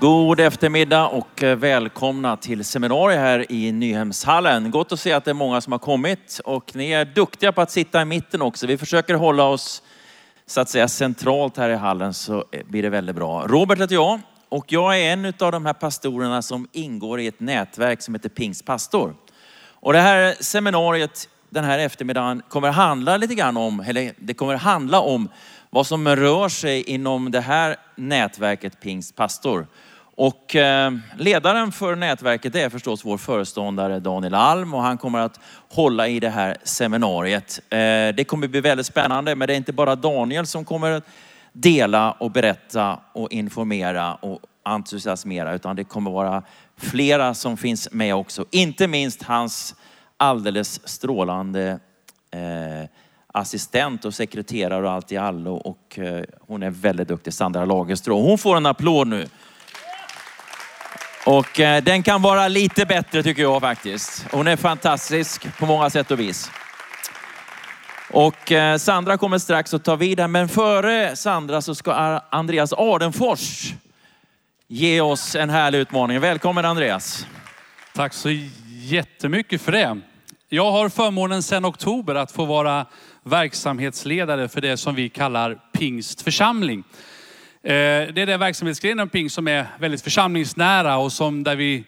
God eftermiddag och eh, välkomna till seminariet här i Nyhemshallen. Gott att se att det är många som har kommit och ni är duktiga på att sitta i mitten också. Vi försöker hålla oss så att säga centralt här i hallen så eh, blir det väldigt bra. Robert heter jag och jag är en av de här pastorerna som ingår i ett nätverk som heter Pingstpastor. Och det här seminariet den här eftermiddagen kommer handla lite grann om, eller det kommer handla om vad som rör sig inom det här nätverket Pingstpastor. Och eh, ledaren för nätverket är förstås vår föreståndare Daniel Alm och han kommer att hålla i det här seminariet. Eh, det kommer bli väldigt spännande men det är inte bara Daniel som kommer att dela och berätta och informera och entusiasmera utan det kommer vara flera som finns med också. Inte minst hans alldeles strålande eh, assistent och sekreterare och allt i allo och eh, hon är väldigt duktig, Sandra Lagerström. Hon får en applåd nu. Och eh, den kan vara lite bättre tycker jag faktiskt. Hon är fantastisk på många sätt och vis. Och eh, Sandra kommer strax att ta vid här, men före Sandra så ska Andreas Ardenfors ge oss en härlig utmaning. Välkommen Andreas. Tack så jättemycket för det. Jag har förmånen sedan oktober att få vara verksamhetsledare för det som vi kallar Pingstförsamling. Eh, det är den verksamhetsgrenen Ping som är väldigt församlingsnära och som där vi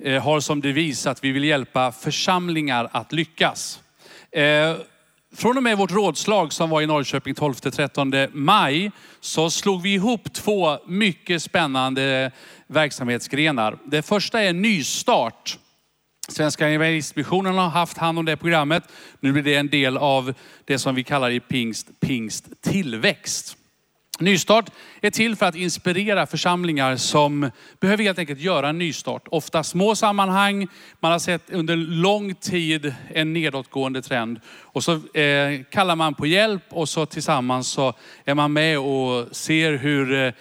eh, har som devis att vi vill hjälpa församlingar att lyckas. Eh, från och med vårt rådslag som var i Norrköping 12-13 maj så slog vi ihop två mycket spännande verksamhetsgrenar. Det första är nystart. Svenska Evangelistmissionen har haft hand om det programmet. Nu blir det en del av det som vi kallar i pingst, pingst tillväxt. Nystart är till för att inspirera församlingar som behöver helt enkelt göra en nystart. Ofta små sammanhang, man har sett under lång tid en nedåtgående trend. Och så eh, kallar man på hjälp och så tillsammans så är man med och ser hur eh,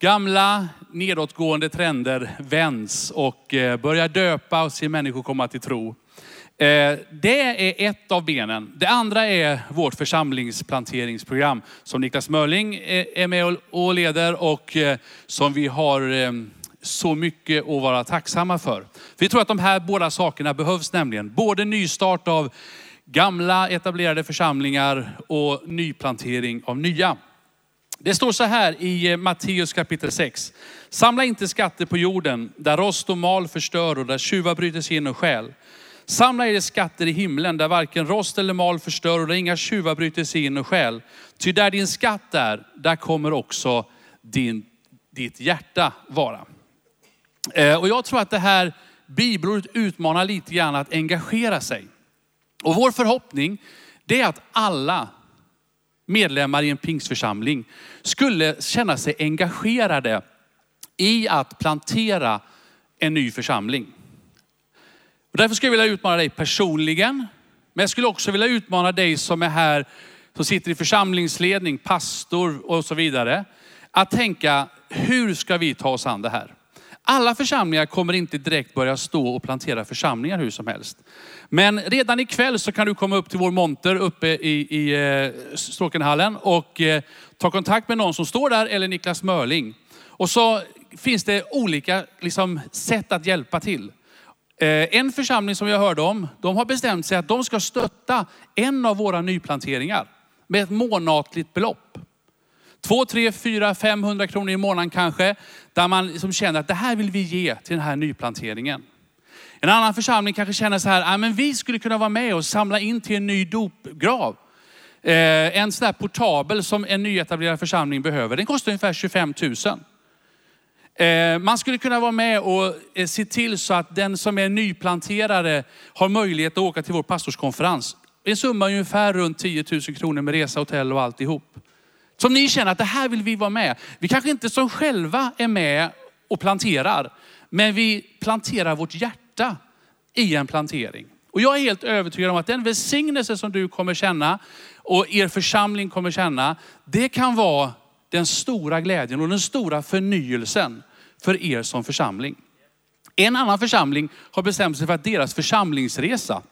gamla nedåtgående trender vänds och eh, börjar döpa och se människor komma till tro. Eh, det är ett av benen. Det andra är vårt församlingsplanteringsprogram som Niklas Mörling eh, är med och leder och eh, som vi har så mycket att vara tacksamma för. Vi tror att de här båda sakerna behövs nämligen. Både nystart av gamla etablerade församlingar och nyplantering av nya. Det står så här i Matteus kapitel 6. Samla inte skatter på jorden där rost och mal förstör och där tjuvar bryter sig in och stjäl. Samla er skatter i himlen där varken rost eller mal förstör och där inga tjuvar bryter sig in och stjäl. Ty där din skatt är, där kommer också din, ditt hjärta vara. Eh, och jag tror att det här bibelordet utmanar lite grann att engagera sig. Och vår förhoppning det är att alla medlemmar i en pingsförsamling skulle känna sig engagerade i att plantera en ny församling. Och därför skulle jag vilja utmana dig personligen, men jag skulle också vilja utmana dig som är här, som sitter i församlingsledning, pastor och så vidare. Att tänka, hur ska vi ta oss an det här? Alla församlingar kommer inte direkt börja stå och plantera församlingar hur som helst. Men redan ikväll så kan du komma upp till vår monter uppe i, i eh, Stråkenhallen och eh, ta kontakt med någon som står där eller Niklas Mörling. Och så finns det olika liksom, sätt att hjälpa till. Eh, en församling som jag hörde om, de har bestämt sig att de ska stötta en av våra nyplanteringar med ett månatligt belopp. Två, tre, fyra, 500 kronor i månaden kanske. Där man liksom känner att det här vill vi ge till den här nyplanteringen. En annan församling kanske känner så här, ah, men vi skulle kunna vara med och samla in till en ny dopgrav. Eh, en sån här portabel som en nyetablerad församling behöver. Den kostar ungefär 25 000. Eh, man skulle kunna vara med och eh, se till så att den som är nyplanterare har möjlighet att åka till vår pastorskonferens. En summa ungefär runt 10 000 kronor med resa, hotell och alltihop. Som ni känner att det här vill vi vara med. Vi kanske inte som själva är med och planterar, men vi planterar vårt hjärta i en plantering. Och jag är helt övertygad om att den välsignelse som du kommer känna och er församling kommer känna, det kan vara den stora glädjen och den stora förnyelsen för er som församling. En annan församling har bestämt sig för att deras församlingsresa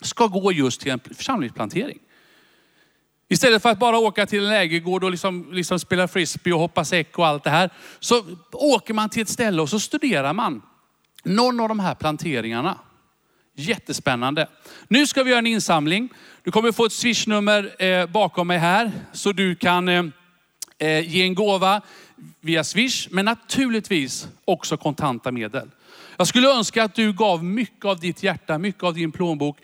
ska gå just till en församlingsplantering. Istället för att bara åka till en lägergård och liksom, liksom spela frisbee och hoppa säck och allt det här. Så åker man till ett ställe och så studerar man någon av de här planteringarna. Jättespännande. Nu ska vi göra en insamling. Du kommer få ett swishnummer eh, bakom mig här så du kan eh, eh ge en gåva via swish, men naturligtvis också kontanta medel. Jag skulle önska att du gav mycket av ditt hjärta, mycket av din plånbok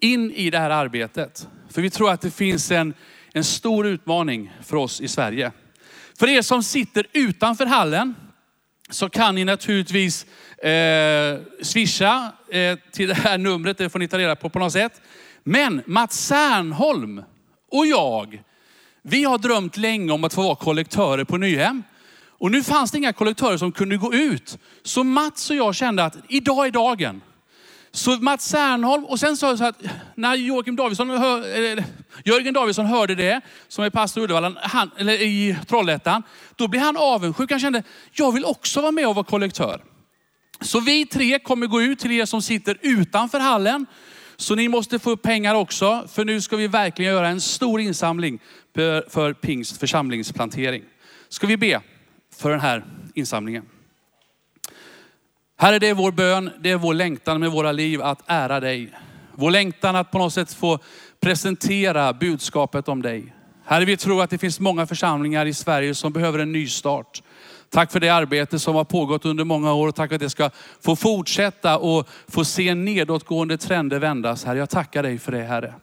in i det här arbetet. För vi tror att det finns en, en stor utmaning för oss i Sverige. För er som sitter utanför hallen så kan ni naturligtvis eh, swisha eh, till det här numret, det får ni ta reda på på något sätt. Men Mats Särnholm och jag, vi har drömt länge om att få vara kollektörer på Nyhem. Och nu fanns det inga kollektörer som kunde gå ut. Så Mats och jag kände att idag är dagen. Så Mats Särnholm, och sen sa jag så att när Joakim Davidsson, hör, Jörgen Davidsson hörde det, som är pastor i Uddevalla, han, eller i Trollhättan, då blev han avundsjuk. Han kände, jag vill också vara med och vara kollektör. Så vi tre kommer gå ut till er som sitter utanför hallen. Så ni måste få upp pengar också, för nu ska vi verkligen göra en stor insamling för Pingst församlingsplantering. Ska vi be för den här insamlingen? Herre, det är vår bön, det är vår längtan med våra liv att ära dig. Vår längtan att på något sätt få presentera budskapet om dig. Herre, vi tror att det finns många församlingar i Sverige som behöver en ny start. Tack för det arbete som har pågått under många år och tack för att det ska få fortsätta och få se nedåtgående trender vändas. Herre, jag tackar dig för det Herre.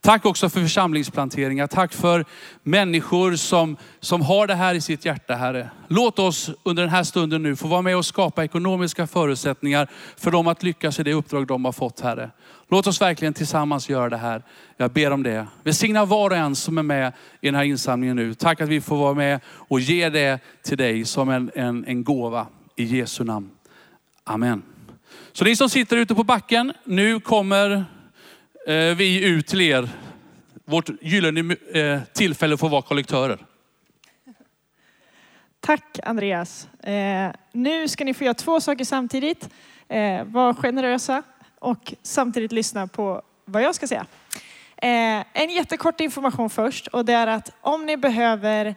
Tack också för församlingsplanteringar. Tack för människor som, som har det här i sitt hjärta, Herre. Låt oss under den här stunden nu få vara med och skapa ekonomiska förutsättningar för dem att lyckas i det uppdrag de har fått, Herre. Låt oss verkligen tillsammans göra det här. Jag ber om det. Välsigna var och en som är med i den här insamlingen nu. Tack att vi får vara med och ge det till dig som en, en, en gåva i Jesu namn. Amen. Så ni som sitter ute på backen, nu kommer Eh, vi ut till er vårt gyllene eh, tillfälle att få vara kollektörer. Tack Andreas. Eh, nu ska ni få göra två saker samtidigt. Var generösa och samtidigt lyssna på vad jag ska säga. En jättekort information först och det är att om ni behöver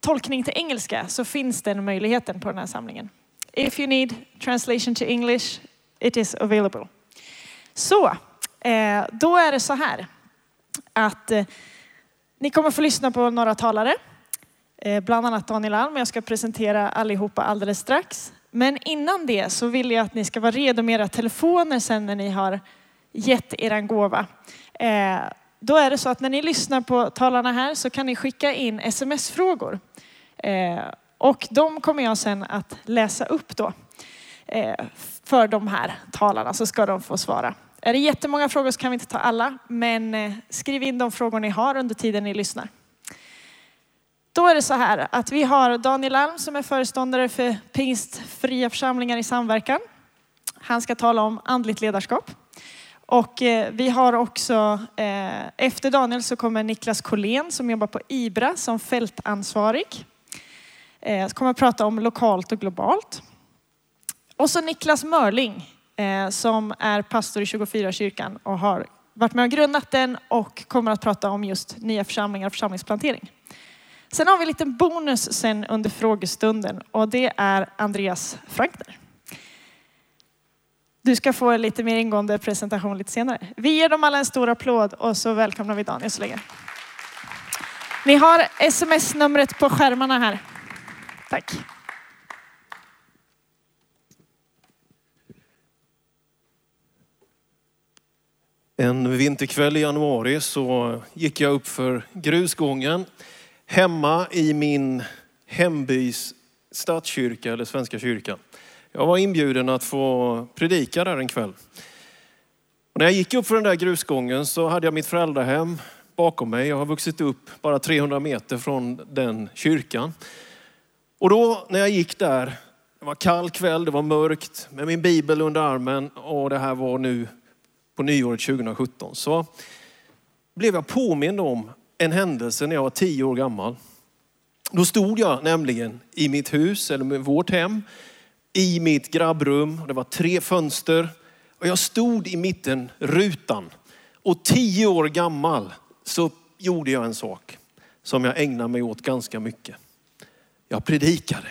tolkning till engelska så finns den möjligheten på den här samlingen. If you need translation to English, it is available. Så, Eh, då är det så här att eh, ni kommer få lyssna på några talare, eh, bland annat Daniel Alm. Jag ska presentera allihopa alldeles strax. Men innan det så vill jag att ni ska vara redo med era telefoner sen när ni har gett er gåva. Då är det så att när ni lyssnar på talarna här så kan ni skicka in sms-frågor. Och de kommer jag sen att läsa upp då för de här talarna så ska de få svara. Är det jättemånga frågor så kan vi inte ta alla, men eh, skriv in de frågor ni har under tiden ni lyssnar. Då är det så här att vi har Daniel Alm som är föreståndare för pingstfria församlingar i samverkan. Han ska tala om andligt ledarskap. Och eh, vi har också, eh, efter Daniel så kommer Niklas Collén som jobbar på IBRA som fältansvarig. Som kommer att prata om lokalt och globalt. Och så Niklas Mörling eh, som är pastor i 24 kyrkan och har varit med och grundat den och kommer att prata om just nya församlingar och församlingsplantering. Sen har vi en liten bonus sen under frågestunden och det är Andreas Frankner. Du ska få en lite mer ingående presentation lite senare. Vi ger dem alla en stor applåd och så välkomnar vi Daniel så länge. Ni har sms-numret på skärmarna här. Tack. En vinterkväll i januari så gick jag upp för grusgången hemma i min hembys stadskyrka eller Svenska kyrkan. Jag var inbjuden att få predika där en kväll. Och när jag gick upp för den där grusgången så hade jag mitt föräldrahem bakom mig. Jag har vuxit upp bara 300 meter från den kyrkan. Och då när jag gick där, det var kall kväll, det var mörkt, med min bibel under armen och det här var nu på nyåret 2017 så blev jag påmind om en händelse när jag var tio år gammal. Då stod jag nämligen i mitt hus, eller med vårt hem, i mitt grabbrum. Det var tre fönster och jag stod i mitten rutan. Och tio år gammal så gjorde jag en sak som jag ägnar mig åt ganska mycket. Jag predikade.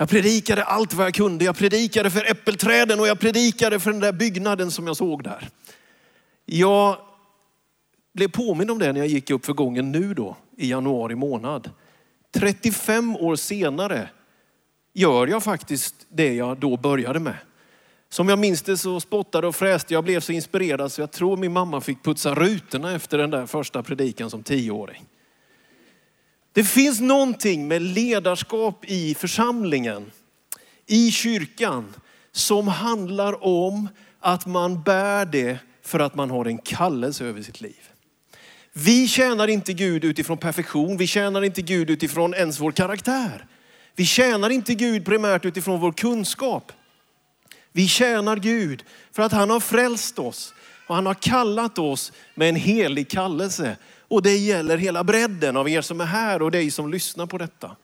Jag predikade allt vad jag kunde. Jag predikade för äppelträden och jag predikade för den där byggnaden som jag såg där. Jag blev påmind om det när jag gick upp för gången nu då i januari månad. 35 år senare gör jag faktiskt det jag då började med. Som jag minns det så spottade och fräste jag blev så inspirerad så jag tror min mamma fick putsa rutorna efter den där första predikan som tioåring. Det finns någonting med ledarskap i församlingen, i kyrkan, som handlar om att man bär det för att man har en kallelse över sitt liv. Vi tjänar inte Gud utifrån perfektion. Vi tjänar inte Gud utifrån ens vår karaktär. Vi tjänar inte Gud primärt utifrån vår kunskap. Vi tjänar Gud för att han har frälst oss och han har kallat oss med en helig kallelse. Och det gäller hela bredden av er som är här och dig som lyssnar på detta.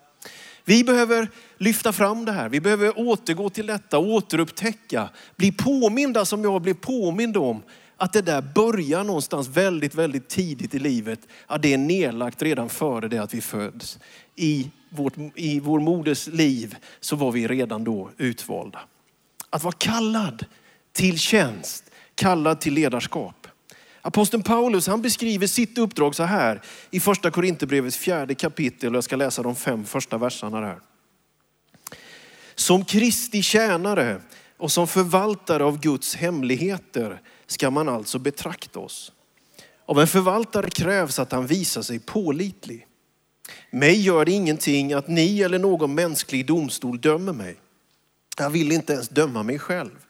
Vi behöver lyfta fram det här. Vi behöver återgå till detta, återupptäcka, bli påminda som jag blev påmind om att det där börjar någonstans väldigt, väldigt tidigt i livet. Att det är nedlagt redan före det att vi föds. I, vårt, I vår moders liv så var vi redan då utvalda. Att vara kallad till tjänst, kallad till ledarskap. Aposteln Paulus han beskriver sitt uppdrag så här i första Korinthierbrevets fjärde kapitel. Och jag ska läsa de fem första verserna där. Som Kristi tjänare och som förvaltare av Guds hemligheter ska man alltså betrakta oss. Av en förvaltare krävs att han visar sig pålitlig. Mig gör det ingenting att ni eller någon mänsklig domstol dömer mig. Jag vill inte ens döma mig själv.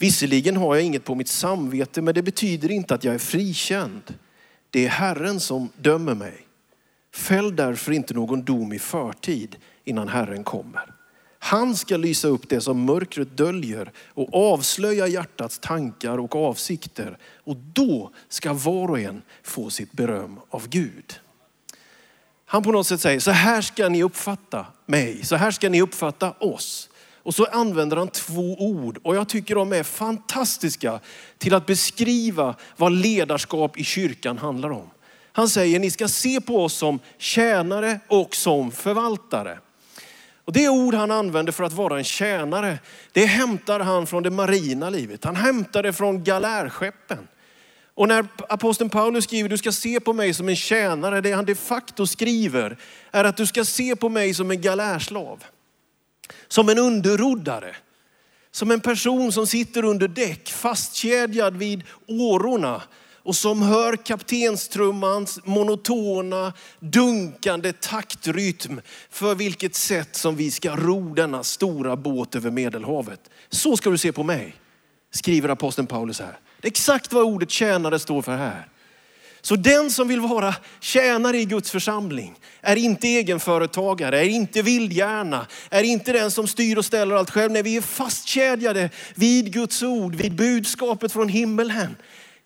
Visserligen har jag inget på mitt samvete, men det betyder inte att jag är frikänd. Det är Herren som dömer mig. Fäll därför inte någon dom i förtid innan Herren kommer. Han ska lysa upp det som mörkret döljer och avslöja hjärtats tankar och avsikter. Och då ska var och en få sitt beröm av Gud. Han på något sätt säger, så här ska ni uppfatta mig, så här ska ni uppfatta oss. Och så använder han två ord och jag tycker de är fantastiska till att beskriva vad ledarskap i kyrkan handlar om. Han säger, ni ska se på oss som tjänare och som förvaltare. Och det ord han använder för att vara en tjänare, det hämtar han från det marina livet. Han hämtar det från galärskeppen. Och när aposteln Paulus skriver, du ska se på mig som en tjänare, det han de facto skriver är att du ska se på mig som en galärslav. Som en underroddare. Som en person som sitter under däck fastkedjad vid årorna och som hör kaptenstrummans monotona, dunkande taktrytm för vilket sätt som vi ska ro denna stora båt över Medelhavet. Så ska du se på mig, skriver aposteln Paulus här. Det är exakt vad ordet tjänare står för här. Så den som vill vara tjänare i Guds församling är inte egenföretagare, är inte vildhjärna, är inte den som styr och ställer allt själv. Nej, vi är fastkedjade vid Guds ord, vid budskapet från himmelen.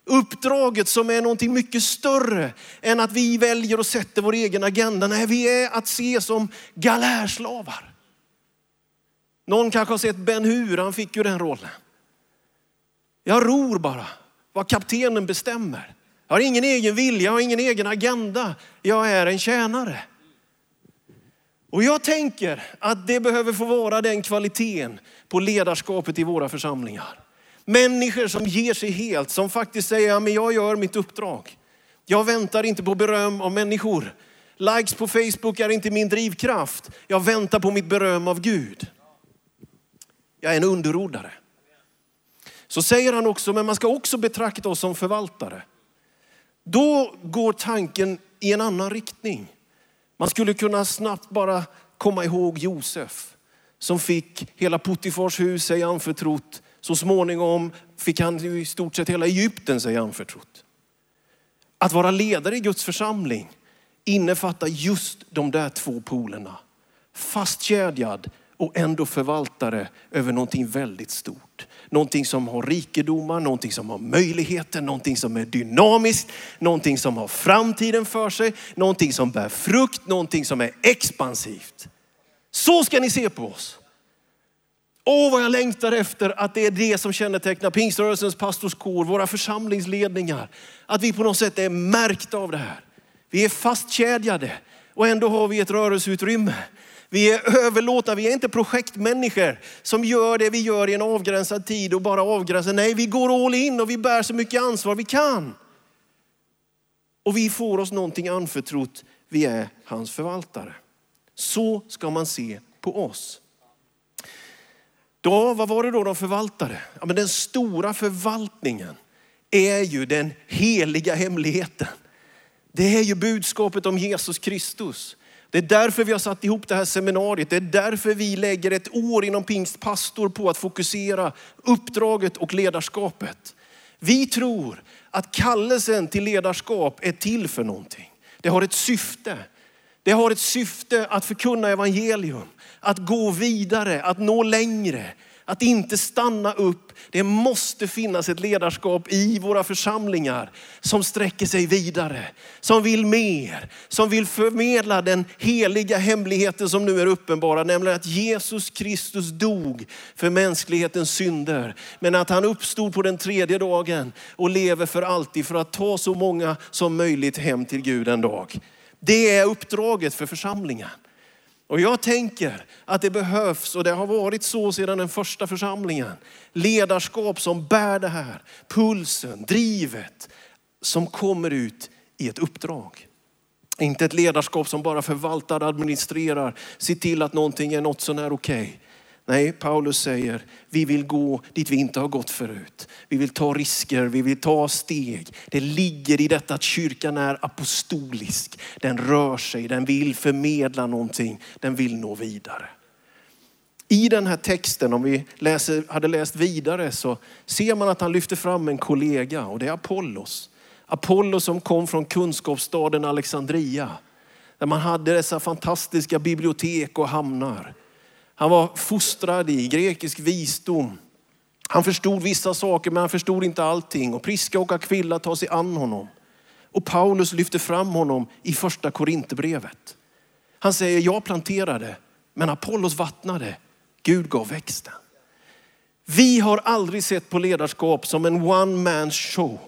Uppdraget som är någonting mycket större än att vi väljer och sätter vår egen agenda. Nej, vi är att se som galärslavar. Någon kanske har sett Ben Hur, han fick ju den rollen. Jag ror bara vad kaptenen bestämmer. Jag har ingen egen vilja, jag har ingen egen agenda. Jag är en tjänare. Och jag tänker att det behöver få vara den kvaliteten på ledarskapet i våra församlingar. Människor som ger sig helt, som faktiskt säger, ja, men jag gör mitt uppdrag. Jag väntar inte på beröm av människor. Likes på Facebook är inte min drivkraft. Jag väntar på mitt beröm av Gud. Jag är en underordnare. Så säger han också, men man ska också betrakta oss som förvaltare. Då går tanken i en annan riktning. Man skulle kunna snabbt bara komma ihåg Josef som fick hela Puttifars hus sig anförtrott så småningom fick han i stort sett hela Egypten sig anförtrott. Att vara ledare i Guds församling innefattar just de där två polerna. Fastkedjad och ändå förvaltare över någonting väldigt stort. Någonting som har rikedomar, någonting som har möjligheter, någonting som är dynamiskt, någonting som har framtiden för sig, någonting som bär frukt, någonting som är expansivt. Så ska ni se på oss. Åh, vad jag längtar efter att det är det som kännetecknar pingströrelsens pastorskår, våra församlingsledningar. Att vi på något sätt är märkta av det här. Vi är fastkedjade och ändå har vi ett rörelseutrymme. Vi är överlåtna, vi är inte projektmänniskor som gör det vi gör i en avgränsad tid och bara avgränsar. Nej, vi går all in och vi bär så mycket ansvar vi kan. Och vi får oss någonting anförtrott. Vi är hans förvaltare. Så ska man se på oss. Då, vad var det då de förvaltade? Ja, men den stora förvaltningen är ju den heliga hemligheten. Det är ju budskapet om Jesus Kristus. Det är därför vi har satt ihop det här seminariet. Det är därför vi lägger ett år inom Pingstpastor på att fokusera uppdraget och ledarskapet. Vi tror att kallelsen till ledarskap är till för någonting. Det har ett syfte. Det har ett syfte att förkunna evangelium, att gå vidare, att nå längre, att inte stanna upp. Det måste finnas ett ledarskap i våra församlingar som sträcker sig vidare, som vill mer, som vill förmedla den heliga hemligheten som nu är uppenbara, nämligen att Jesus Kristus dog för mänsklighetens synder, men att han uppstod på den tredje dagen och lever för alltid för att ta så många som möjligt hem till Gud en dag. Det är uppdraget för församlingen. Och jag tänker att det behövs, och det har varit så sedan den första församlingen, ledarskap som bär det här, pulsen, drivet, som kommer ut i ett uppdrag. Inte ett ledarskap som bara förvaltar, administrerar, ser till att någonting är något sånär okej. Okay. Nej, Paulus säger, vi vill gå dit vi inte har gått förut. Vi vill ta risker, vi vill ta steg. Det ligger i detta att kyrkan är apostolisk. Den rör sig, den vill förmedla någonting, den vill nå vidare. I den här texten, om vi läser, hade läst vidare, så ser man att han lyfter fram en kollega och det är Apollos. Apollos som kom från kunskapsstaden Alexandria. Där man hade dessa fantastiska bibliotek och hamnar. Han var fostrad i grekisk visdom. Han förstod vissa saker men han förstod inte allting. Och Priska och akvilla tar sig an honom. Och Paulus lyfter fram honom i första Korinthierbrevet. Han säger, jag planterade, men Apollos vattnade. Gud gav växten. Vi har aldrig sett på ledarskap som en one man show.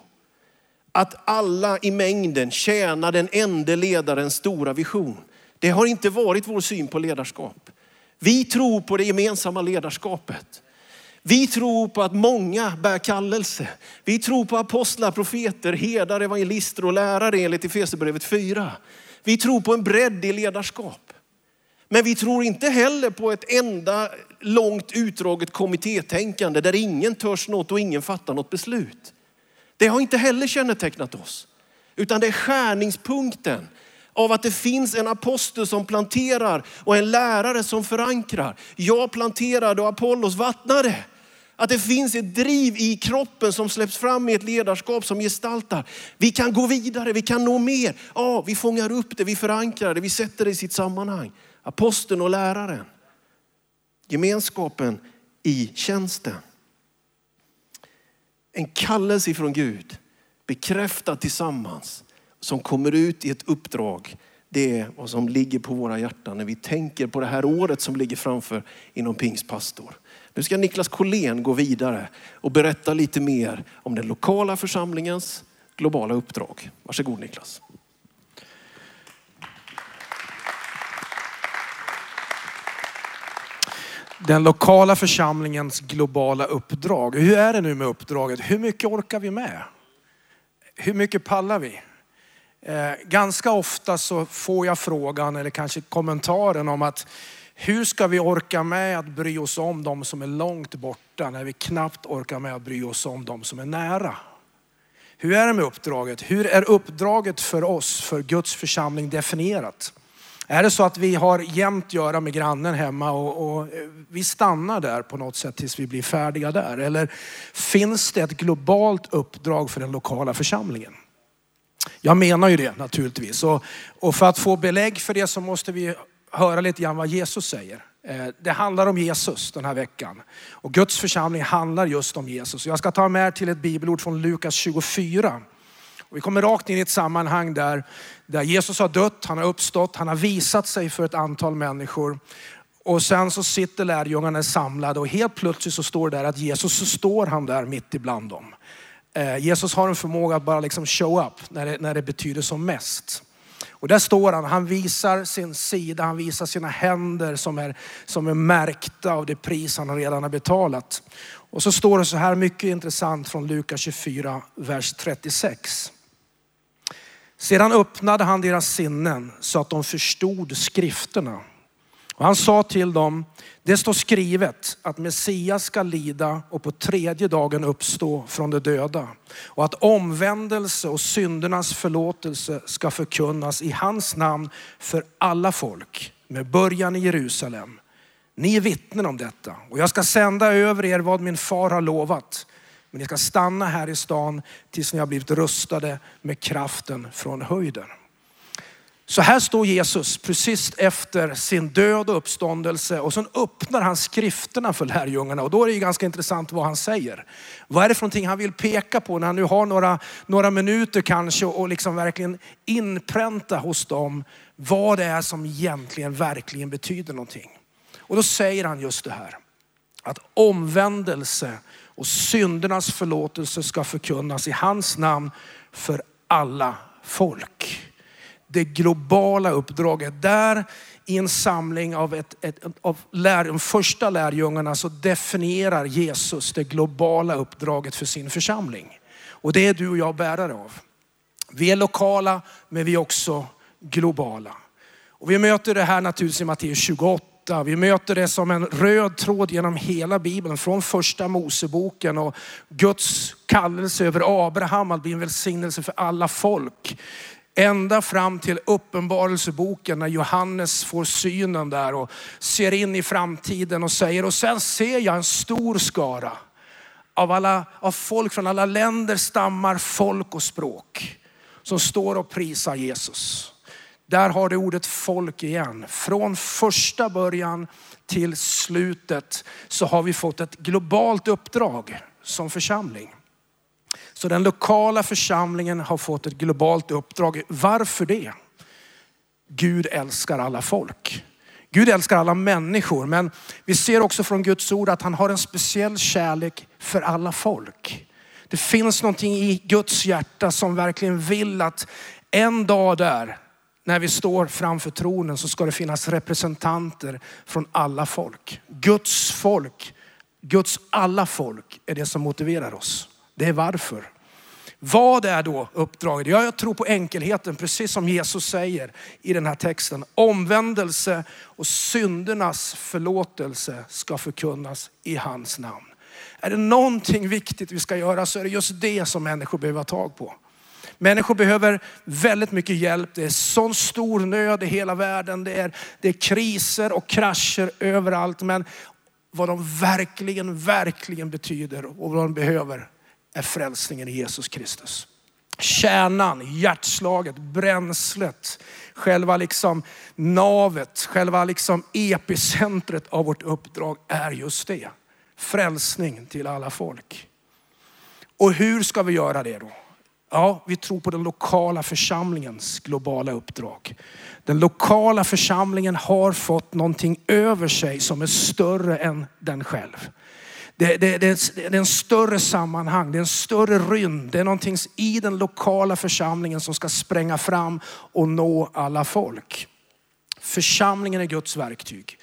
Att alla i mängden tjänar den enda ledarens stora vision. Det har inte varit vår syn på ledarskap. Vi tror på det gemensamma ledarskapet. Vi tror på att många bär kallelse. Vi tror på apostlar, profeter, herdar, evangelister och lärare enligt Efesierbrevet 4. Vi tror på en bredd i ledarskap. Men vi tror inte heller på ett enda långt utdraget kommittétänkande där ingen törs något och ingen fattar något beslut. Det har inte heller kännetecknat oss. Utan det är skärningspunkten av att det finns en apostel som planterar och en lärare som förankrar. Jag planterade och Apollos vattnade. Att det finns ett driv i kroppen som släpps fram i ett ledarskap som gestaltar. Vi kan gå vidare, vi kan nå mer. Ja, vi fångar upp det, vi förankrar det, vi sätter det i sitt sammanhang. Aposteln och läraren. Gemenskapen i tjänsten. En kallelse från Gud, bekräftad tillsammans som kommer ut i ett uppdrag. Det är vad som ligger på våra hjärtan när vi tänker på det här året som ligger framför inom Pingstpastor. Nu ska Niklas Collén gå vidare och berätta lite mer om den lokala församlingens globala uppdrag. Varsågod Niklas. Den lokala församlingens globala uppdrag. Hur är det nu med uppdraget? Hur mycket orkar vi med? Hur mycket pallar vi? Eh, ganska ofta så får jag frågan eller kanske kommentaren om att hur ska vi orka med att bry oss om de som är långt borta när vi knappt orkar med att bry oss om de som är nära? Hur är det med uppdraget? Hur är uppdraget för oss, för Guds församling definierat? Är det så att vi har jämt göra med grannen hemma och, och, eh, vi stannar där på något sätt tills vi blir färdiga där? Eller finns det ett globalt uppdrag för den lokala församlingen? Jag menar ju det naturligtvis. Och, och för att få belägg för det så måste vi höra lite grann vad Jesus säger. Eh, det handlar om Jesus den här veckan. Och Guds församling handlar just om Jesus. Jag ska ta med er till ett bibelord från Lukas 24. Och vi kommer rakt in i ett sammanhang där, där Jesus har dött, han har uppstått, han har visat sig för ett antal människor. Och sen så sitter lärjungarna samlade och helt plötsligt så står det där att Jesus så står han där mitt ibland dem. Eh, Jesus har en förmåga att bara liksom show up när det, när det betyder som mest. Och där står han, han visar sin sida, han visar sina händer som är, som är märkta av det pris han redan har betalat. Och så står det så här mycket intressant från Lukas 24, vers 36. Sedan öppnade han deras sinnen så att de förstod skrifterna. Och han sa till dem, det står skrivet att Messias ska lida och på tredje dagen uppstå från de döda. Och att omvändelse och syndernas förlåtelse ska förkunnas i hans namn för alla folk med början i Jerusalem. Ni är vittnen om detta och jag ska sända över er vad min far har lovat. Men ni ska stanna här i stan tills ni har blivit rustade med kraften från höjden. Så här står Jesus precis efter sin död och uppståndelse och sen öppnar han skrifterna för lärjungarna och då är det ju ganska intressant vad han säger. Vad är det för någonting han vill peka på när han nu har några, några minuter kanske och liksom verkligen inpränta hos dem vad det är som egentligen verkligen betyder någonting. Och då säger han just det här. Att omvändelse och syndernas förlåtelse ska förkunnas i hans namn för alla folk det globala uppdraget. Där i en samling av, ett, ett, av lär, de första lärjungarna så definierar Jesus det globala uppdraget för sin församling. Och det är du och jag bärare av. Vi är lokala men vi är också globala. Och vi möter det här naturligtvis i Matteus 28. Vi möter det som en röd tråd genom hela Bibeln, från första Moseboken och Guds kallelse över Abraham att bli en välsignelse för alla folk. Ända fram till uppenbarelseboken när Johannes får synen där och ser in i framtiden och säger, och sen ser jag en stor skara av, alla, av folk från alla länder, stammar, folk och språk som står och prisar Jesus. Där har du ordet folk igen. Från första början till slutet så har vi fått ett globalt uppdrag som församling. Så den lokala församlingen har fått ett globalt uppdrag. Varför det? Gud älskar alla folk. Gud älskar alla människor, men vi ser också från Guds ord att han har en speciell kärlek för alla folk. Det finns någonting i Guds hjärta som verkligen vill att en dag där, när vi står framför tronen så ska det finnas representanter från alla folk. Guds folk, Guds alla folk är det som motiverar oss. Det är varför. Vad är då uppdraget? Ja, jag tror på enkelheten, precis som Jesus säger i den här texten. Omvändelse och syndernas förlåtelse ska förkunnas i hans namn. Är det någonting viktigt vi ska göra så är det just det som människor behöver ha tag på. Människor behöver väldigt mycket hjälp. Det är sån stor nöd i hela världen. Det är, det är kriser och krascher överallt. Men vad de verkligen, verkligen betyder och vad de behöver, är frälsningen i Jesus Kristus. Kärnan, hjärtslaget, bränslet, själva liksom navet, själva liksom epicentret av vårt uppdrag är just det. Frälsning till alla folk. Och hur ska vi göra det då? Ja, vi tror på den lokala församlingens globala uppdrag. Den lokala församlingen har fått någonting över sig som är större än den själv. Det, det, det, det, är en större sammanhang, det är en större rymd. Det är någonting i den lokala församlingen som ska spränga fram och nå alla folk. Församlingen är Guds verktyg.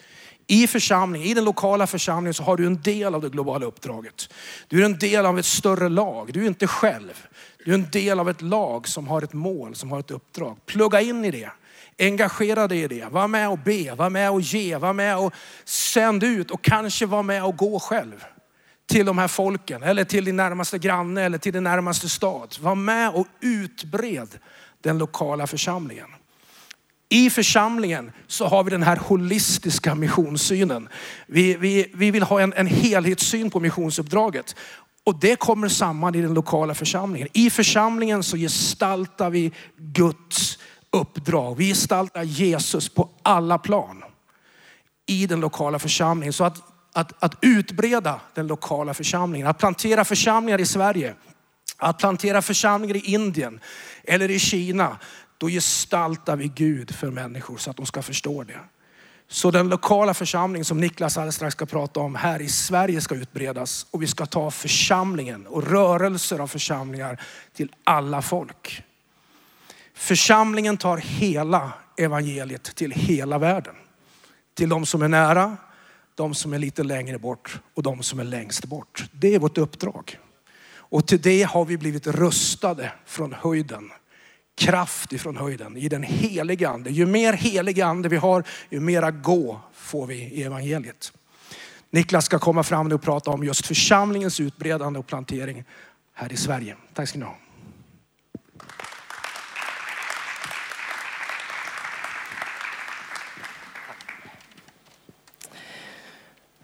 I församlingen, i den lokala församlingen så har du en del av det globala uppdraget. Du är en del av ett större lag. Du är inte själv. Du är en del av ett lag som har ett mål, som har ett uppdrag. Plugga in i det. Engagera dig i det. Var med och be, var med och ge, var med och sänd ut och kanske var med och gå själv till de här folken eller till din närmaste granne eller till din närmaste stad. Var med och utbred den lokala församlingen. I församlingen så har vi den här holistiska missionssynen. Vi, vi, vi vill ha en, en helhetssyn på missionsuppdraget. Och det kommer samman i den lokala församlingen. I församlingen så gestaltar vi Guds uppdrag. Vi gestaltar Jesus på alla plan i den lokala församlingen. Så att att, att utbreda den lokala församlingen. Att plantera församlingar i Sverige. Att plantera församlingar i Indien eller i Kina. Då gestaltar vi Gud för människor så att de ska förstå det. Så den lokala församling som Niklas alldeles strax ska prata om här i Sverige ska utbredas och vi ska ta församlingen och rörelser av församlingar till alla folk. Församlingen tar hela evangeliet till hela världen. Till de som är nära, de som är lite längre bort och de som är längst bort. Det är vårt uppdrag. Och till det har vi blivit rustade från höjden. Kraft ifrån höjden i den heliga ande. Ju mer helig ande vi har, ju mera gå får vi i evangeliet. Niklas ska komma fram nu och prata om just församlingens utbredande och plantering här i Sverige. Tack ska ni ha.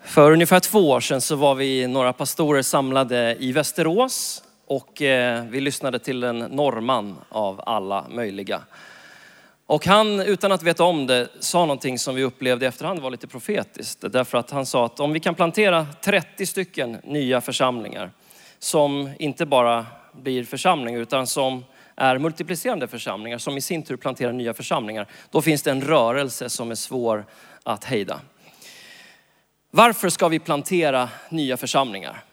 För ungefär två år sedan så var vi några pastorer samlade i Västerås och eh, vi lyssnade till en norrman av alla möjliga. Och han, utan att veta om det, sa någonting som vi upplevde i efterhand var lite profetiskt. Därför att han sa att om vi kan plantera 30 stycken nya församlingar som inte bara blir församlingar utan som är multiplicerande församlingar som i sin tur planterar nya församlingar. Då finns det en rörelse som är svår att hejda. Varför ska vi plantera nya församlingar?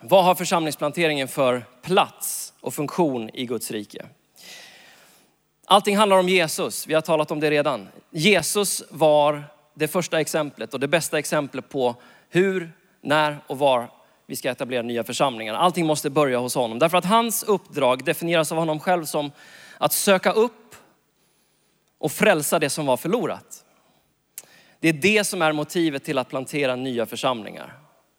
Vad har församlingsplanteringen för plats och funktion i Guds rike? Allting handlar om Jesus, vi har talat om det redan. Jesus var det första exemplet och det bästa exemplet på hur, när och var vi ska etablera nya församlingar. Allting måste börja hos honom. Därför att hans uppdrag definieras av honom själv som att söka upp och frälsa det som var förlorat. Det är det som är motivet till att plantera nya församlingar.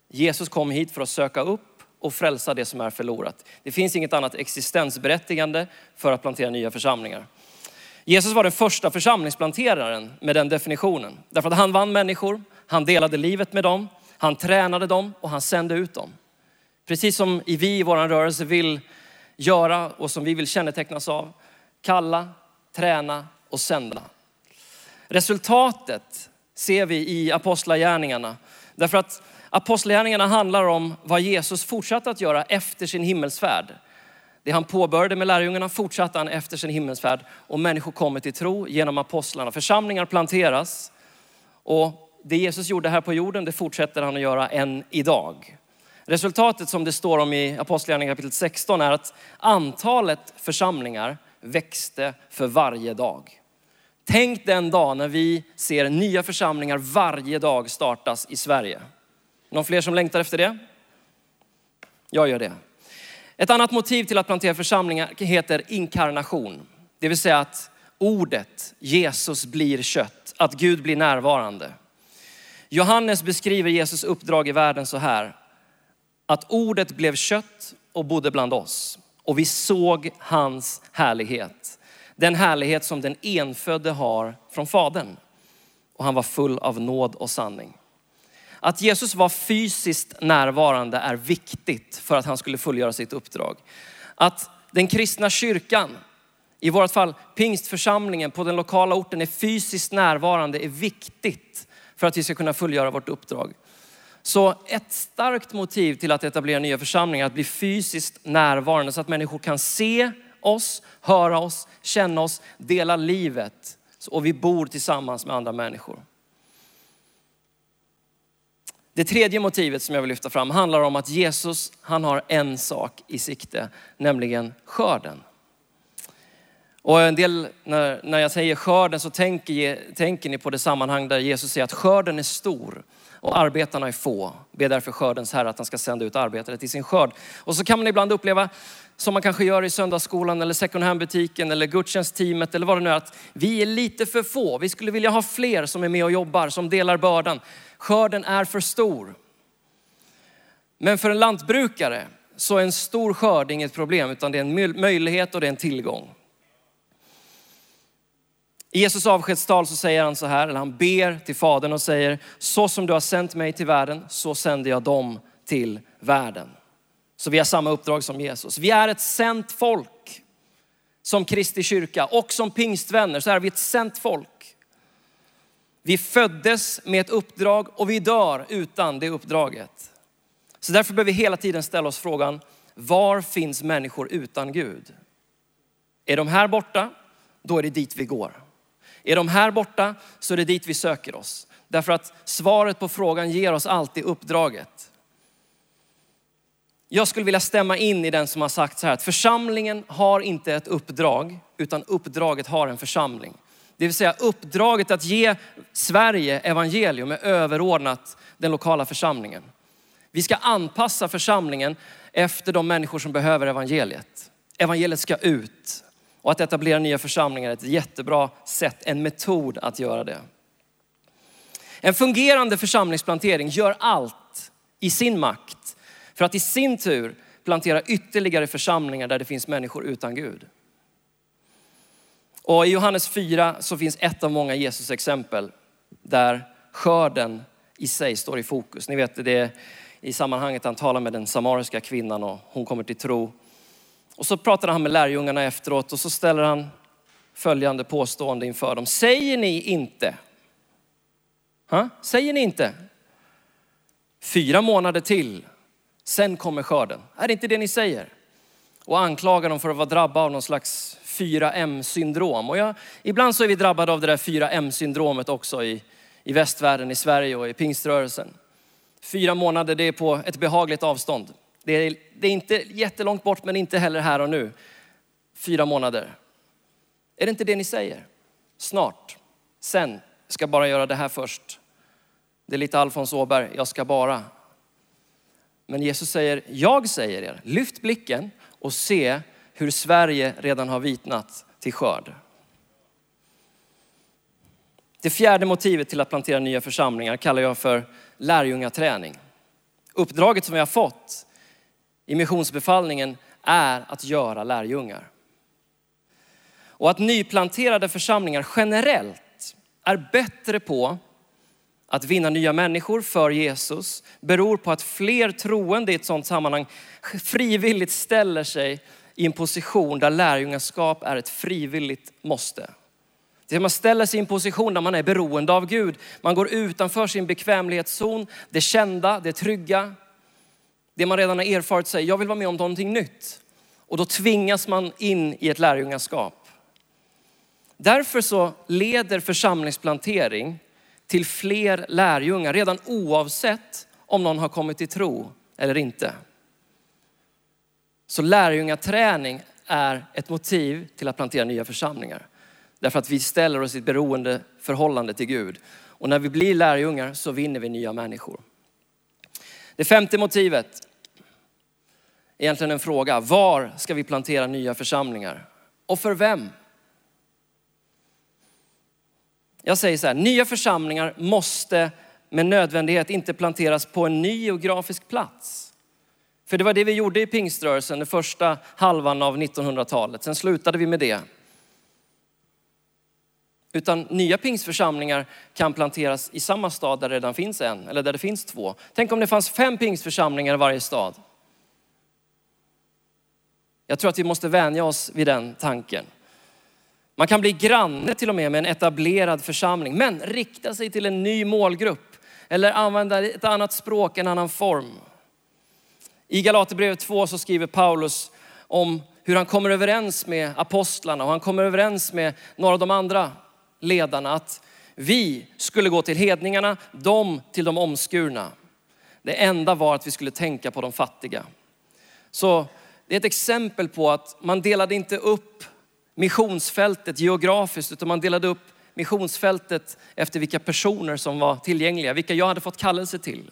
Jesus kom hit för att söka upp och frälsa det som är förlorat. Det finns inget annat existensberättigande för att plantera nya församlingar. Jesus var den första församlingsplanteraren med den definitionen. Därför att han vann människor, han delade livet med dem, han tränade dem och han sände ut dem. Precis som vi i vår rörelse vill göra och som vi vill kännetecknas av. Kalla, träna och sända. Resultatet ser vi i apostlagärningarna. Därför att apostlagärningarna handlar om vad Jesus fortsatte att göra efter sin himmelsfärd. Det han påbörjade med lärjungarna fortsatte han efter sin himmelsfärd och människor kommer till tro genom apostlarna. Församlingar planteras och det Jesus gjorde här på jorden, det fortsätter han att göra än idag. Resultatet som det står om i Apostlagärningarna kapitel 16 är att antalet församlingar växte för varje dag. Tänk den dag när vi ser nya församlingar varje dag startas i Sverige. Någon fler som längtar efter det? Jag gör det. Ett annat motiv till att plantera församlingar heter inkarnation. Det vill säga att ordet Jesus blir kött, att Gud blir närvarande. Johannes beskriver Jesus uppdrag i världen så här. Att ordet blev kött och bodde bland oss och vi såg hans härlighet. Den härlighet som den enfödde har från Fadern. Och han var full av nåd och sanning. Att Jesus var fysiskt närvarande är viktigt för att han skulle fullgöra sitt uppdrag. Att den kristna kyrkan, i vårt fall pingstförsamlingen på den lokala orten är fysiskt närvarande är viktigt för att vi ska kunna fullgöra vårt uppdrag. Så ett starkt motiv till att etablera nya församlingar är att bli fysiskt närvarande så att människor kan se oss, höra oss, känna oss, dela livet och vi bor tillsammans med andra människor. Det tredje motivet som jag vill lyfta fram handlar om att Jesus, han har en sak i sikte, nämligen skörden. Och en del, när, när jag säger skörden så tänker, tänker ni på det sammanhang där Jesus säger att skörden är stor och arbetarna är få. Be därför skördens herre att han ska sända ut arbetare till sin skörd. Och så kan man ibland uppleva, som man kanske gör i söndagsskolan eller second hand-butiken eller gudstjänstteamet eller vad det nu är, att vi är lite för få. Vi skulle vilja ha fler som är med och jobbar, som delar bördan. Skörden är för stor. Men för en lantbrukare så är en stor skörd inget problem, utan det är en möjlighet och det är en tillgång. I Jesus avskedstal så säger han så här, eller han ber till Fadern och säger, så som du har sänt mig till världen, så sänder jag dem till världen. Så vi har samma uppdrag som Jesus. Vi är ett sänt folk. Som Kristi kyrka och som pingstvänner så är vi ett sänt folk. Vi föddes med ett uppdrag och vi dör utan det uppdraget. Så därför behöver vi hela tiden ställa oss frågan, var finns människor utan Gud? Är de här borta, då är det dit vi går. Är de här borta så är det dit vi söker oss. Därför att svaret på frågan ger oss alltid uppdraget. Jag skulle vilja stämma in i den som har sagt så här att församlingen har inte ett uppdrag utan uppdraget har en församling. Det vill säga uppdraget att ge Sverige evangelium är överordnat den lokala församlingen. Vi ska anpassa församlingen efter de människor som behöver evangeliet. Evangeliet ska ut. Och att etablera nya församlingar är ett jättebra sätt, en metod att göra det. En fungerande församlingsplantering gör allt i sin makt för att i sin tur plantera ytterligare församlingar där det finns människor utan Gud. Och i Johannes 4 så finns ett av många Jesus exempel där skörden i sig står i fokus. Ni vet det är i sammanhanget han talar med den samariska kvinnan och hon kommer till tro. Och så pratar han med lärjungarna efteråt och så ställer han följande påstående inför dem. Säger ni inte? Ha? Säger ni inte? Fyra månader till, sen kommer skörden. Är det inte det ni säger? Och anklagar dem för att vara drabbade av någon slags 4M-syndrom. Och jag, ibland så är vi drabbade av det där 4M-syndromet också i, i västvärlden, i Sverige och i pingströrelsen. Fyra månader, det är på ett behagligt avstånd. Det är, det är inte jättelångt bort men inte heller här och nu. Fyra månader. Är det inte det ni säger? Snart. Sen. Jag ska bara göra det här först. Det är lite Alfons Åberg, jag ska bara. Men Jesus säger, jag säger er, lyft blicken och se hur Sverige redan har vitnat till skörd. Det fjärde motivet till att plantera nya församlingar kallar jag för lärjungaträning. Uppdraget som vi har fått i missionsbefallningen är att göra lärjungar. Och att nyplanterade församlingar generellt är bättre på att vinna nya människor för Jesus beror på att fler troende i ett sådant sammanhang frivilligt ställer sig i en position där lärjungaskap är ett frivilligt måste. Det man ställer sig i en position där man är beroende av Gud. Man går utanför sin bekvämlighetszon, det kända, det trygga. Det man redan har erfarit säger, jag vill vara med om någonting nytt. Och då tvingas man in i ett lärjungaskap. Därför så leder församlingsplantering till fler lärjungar redan oavsett om någon har kommit till tro eller inte. Så lärjungaträning är ett motiv till att plantera nya församlingar. Därför att vi ställer oss i ett beroende förhållande till Gud. Och när vi blir lärjungar så vinner vi nya människor. Det femte motivet, egentligen en fråga. Var ska vi plantera nya församlingar? Och för vem? Jag säger så här, nya församlingar måste med nödvändighet inte planteras på en ny geografisk plats. För det var det vi gjorde i pingströrelsen den första halvan av 1900-talet. Sen slutade vi med det. Utan nya pingstförsamlingar kan planteras i samma stad där det redan finns en eller där det finns två. Tänk om det fanns fem pingstförsamlingar i varje stad. Jag tror att vi måste vänja oss vid den tanken. Man kan bli granne till och med med en etablerad församling, men rikta sig till en ny målgrupp eller använda ett annat språk, en annan form. I Galaterbrevet 2 så skriver Paulus om hur han kommer överens med apostlarna och han kommer överens med några av de andra ledarna att vi skulle gå till hedningarna, de till de omskurna. Det enda var att vi skulle tänka på de fattiga. Så det är ett exempel på att man delade inte upp missionsfältet geografiskt utan man delade upp missionsfältet efter vilka personer som var tillgängliga, vilka jag hade fått kallelse till.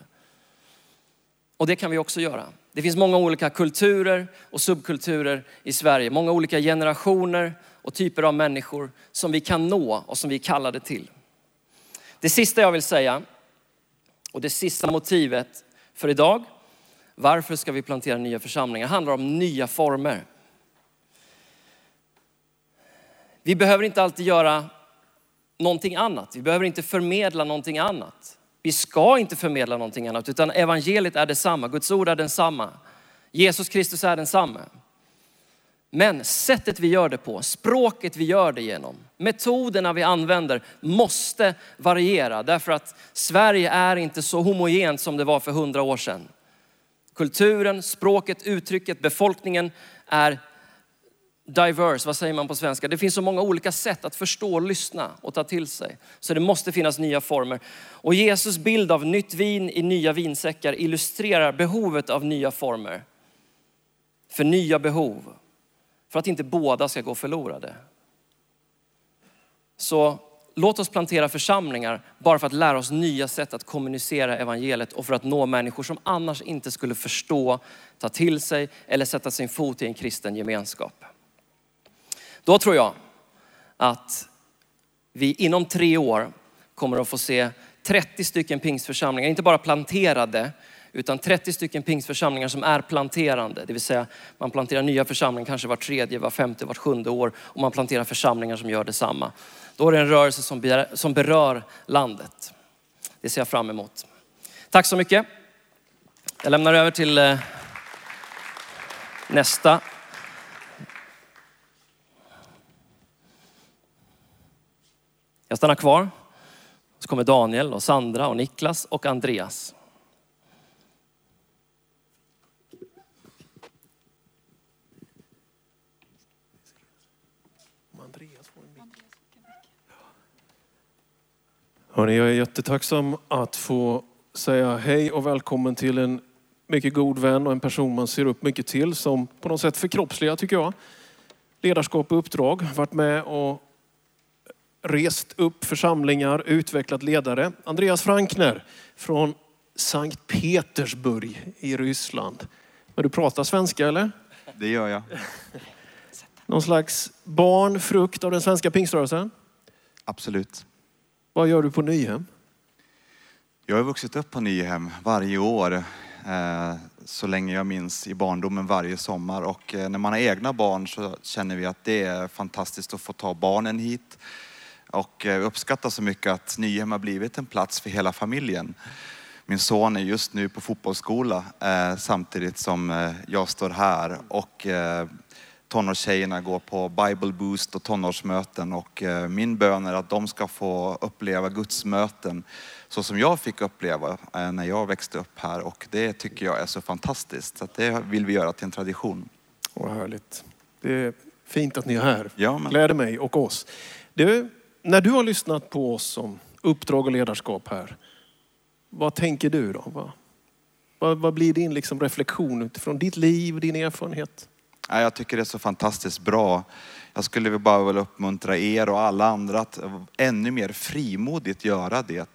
Och det kan vi också göra. Det finns många olika kulturer och subkulturer i Sverige, många olika generationer och typer av människor som vi kan nå och som vi är kallade till. Det sista jag vill säga och det sista motivet för idag, varför ska vi plantera nya församlingar, handlar om nya former. Vi behöver inte alltid göra någonting annat. Vi behöver inte förmedla någonting annat. Vi ska inte förmedla någonting annat utan evangeliet är detsamma. Guds ord är densamma. Jesus Kristus är densamma. Men sättet vi gör det på, språket vi gör det genom, metoderna vi använder måste variera därför att Sverige är inte så homogent som det var för hundra år sedan. Kulturen, språket, uttrycket, befolkningen är diverse, vad säger man på svenska? Det finns så många olika sätt att förstå, lyssna och ta till sig. Så det måste finnas nya former. Och Jesus bild av nytt vin i nya vinsäckar illustrerar behovet av nya former. För nya behov. För att inte båda ska gå förlorade. Så låt oss plantera församlingar bara för att lära oss nya sätt att kommunicera evangeliet och för att nå människor som annars inte skulle förstå, ta till sig eller sätta sin fot i en kristen gemenskap. Då tror jag att vi inom tre år kommer att få se 30 stycken pingstförsamlingar, inte bara planterade, utan 30 stycken pingstförsamlingar som är planterande. Det vill säga man planterar nya församlingar kanske var tredje, var femte, var sjunde år och man planterar församlingar som gör detsamma. Då är det en rörelse som, som berör landet. Det ser jag fram emot. Tack så mycket. Jag lämnar över till eh, nästa. Jag stannar kvar. Så kommer Daniel och Sandra och Niklas och Andreas. Hörrni, jag är jättetacksam att få säga hej och välkommen till en mycket god vän och en person man ser upp mycket till som på något sätt förkroppsligar, tycker jag, ledarskap och uppdrag. Varit med och rest upp församlingar, utvecklat ledare. Andreas Frankner från Sankt Petersburg i Ryssland. Men du pratar svenska eller? Det gör jag. Någon slags barn, frukt av den svenska pingströrelsen? Absolut. Vad gör du på Nyhem? Jag har vuxit upp på Nyhem varje år eh, så länge jag minns i barndomen varje sommar och eh, när man har egna barn så känner vi att det är fantastiskt att få ta barnen hit och eh, uppskattar så mycket att Nyhem har blivit en plats för hela familjen. Min son är just nu på fotbollsskola samtidigt som jag står här och tonårstjejerna går på Bible Boost och tonårsmöten och eh, min bön är att de ska få uppleva Guds möten så som jag fick uppleva eh, när jag växte upp här och det tycker jag är så fantastiskt. Så det vill vi göra till en tradition. Vad härligt. Det är fint att ni är här. Ja, men... Gläder mig och oss. Du, när du har lyssnat på oss om uppdrag och ledarskap här, vad tänker du då? Vad, vad, vad blir din liksom reflektion utifrån ditt liv, din erfarenhet? Jag tycker det är så fantastiskt bra. Jag skulle bara vilja uppmuntra er och alla andra att ännu mer frimodigt göra det.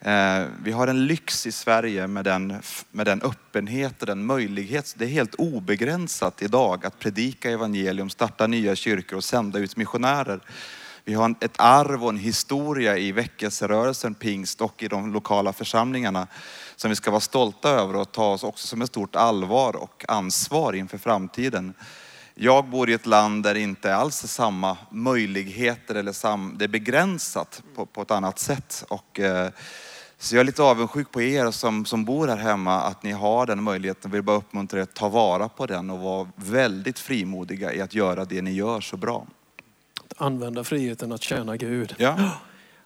Eh, vi har en lyx i Sverige med den, med den öppenhet och den möjlighet. Det är helt obegränsat idag att predika evangelium, starta nya kyrkor och sända ut missionärer. Vi har ett arv och en historia i väckelserörelsen pingst och i de lokala församlingarna som vi ska vara stolta över och ta oss också som ett stort allvar och ansvar inför framtiden. Jag bor i ett land där det inte alls är samma möjligheter eller sam, det är begränsat på, på ett annat sätt. Och, eh, så jag är lite avundsjuk på er som, som bor här hemma att ni har den möjligheten. Jag vill bara uppmuntra er att ta vara på den och vara väldigt frimodiga i att göra det ni gör så bra. Att använda friheten att tjäna Gud. Ja.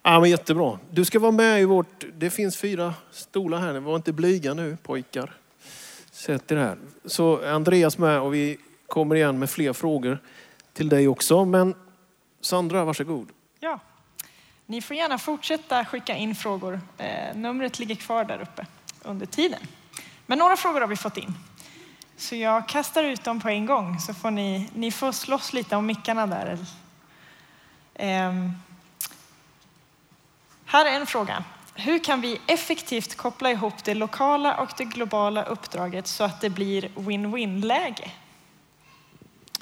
Ja, men jättebra. Du ska vara med i vårt... Det finns fyra stolar här. Var inte blyga nu pojkar. Sätt er här. Så är Andreas med och vi kommer igen med fler frågor till dig också. Men Sandra, varsågod. Ja, ni får gärna fortsätta skicka in frågor. Eh, numret ligger kvar där uppe under tiden. Men några frågor har vi fått in. Så jag kastar ut dem på en gång så får ni, ni får slåss lite om mickarna där. Ehm, här är en fråga. Hur kan vi effektivt koppla ihop det lokala och det globala uppdraget så att det blir win-win-läge?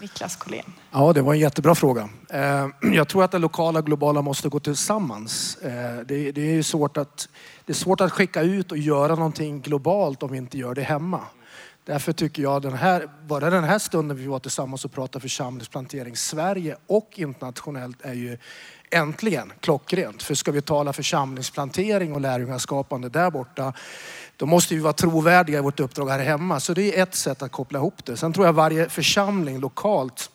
Niklas Collén. Ja, det var en jättebra fråga. Ehm, jag tror att det lokala och globala måste gå tillsammans. Ehm, det är svårt att, det är svårt att skicka ut och göra någonting globalt om vi inte gör det hemma. Därför tycker jag den här, bara den här stunden vi var tillsammans och pratade församlingsplantering Sverige och internationellt är ju äntligen klockrent. För ska vi tala församlingsplantering och lärjungaskapande där borta, då måste vi vara trovärdiga i vårt uppdrag här hemma. Så det är ett sätt att koppla ihop det. Sen tror jag varje församling lokalt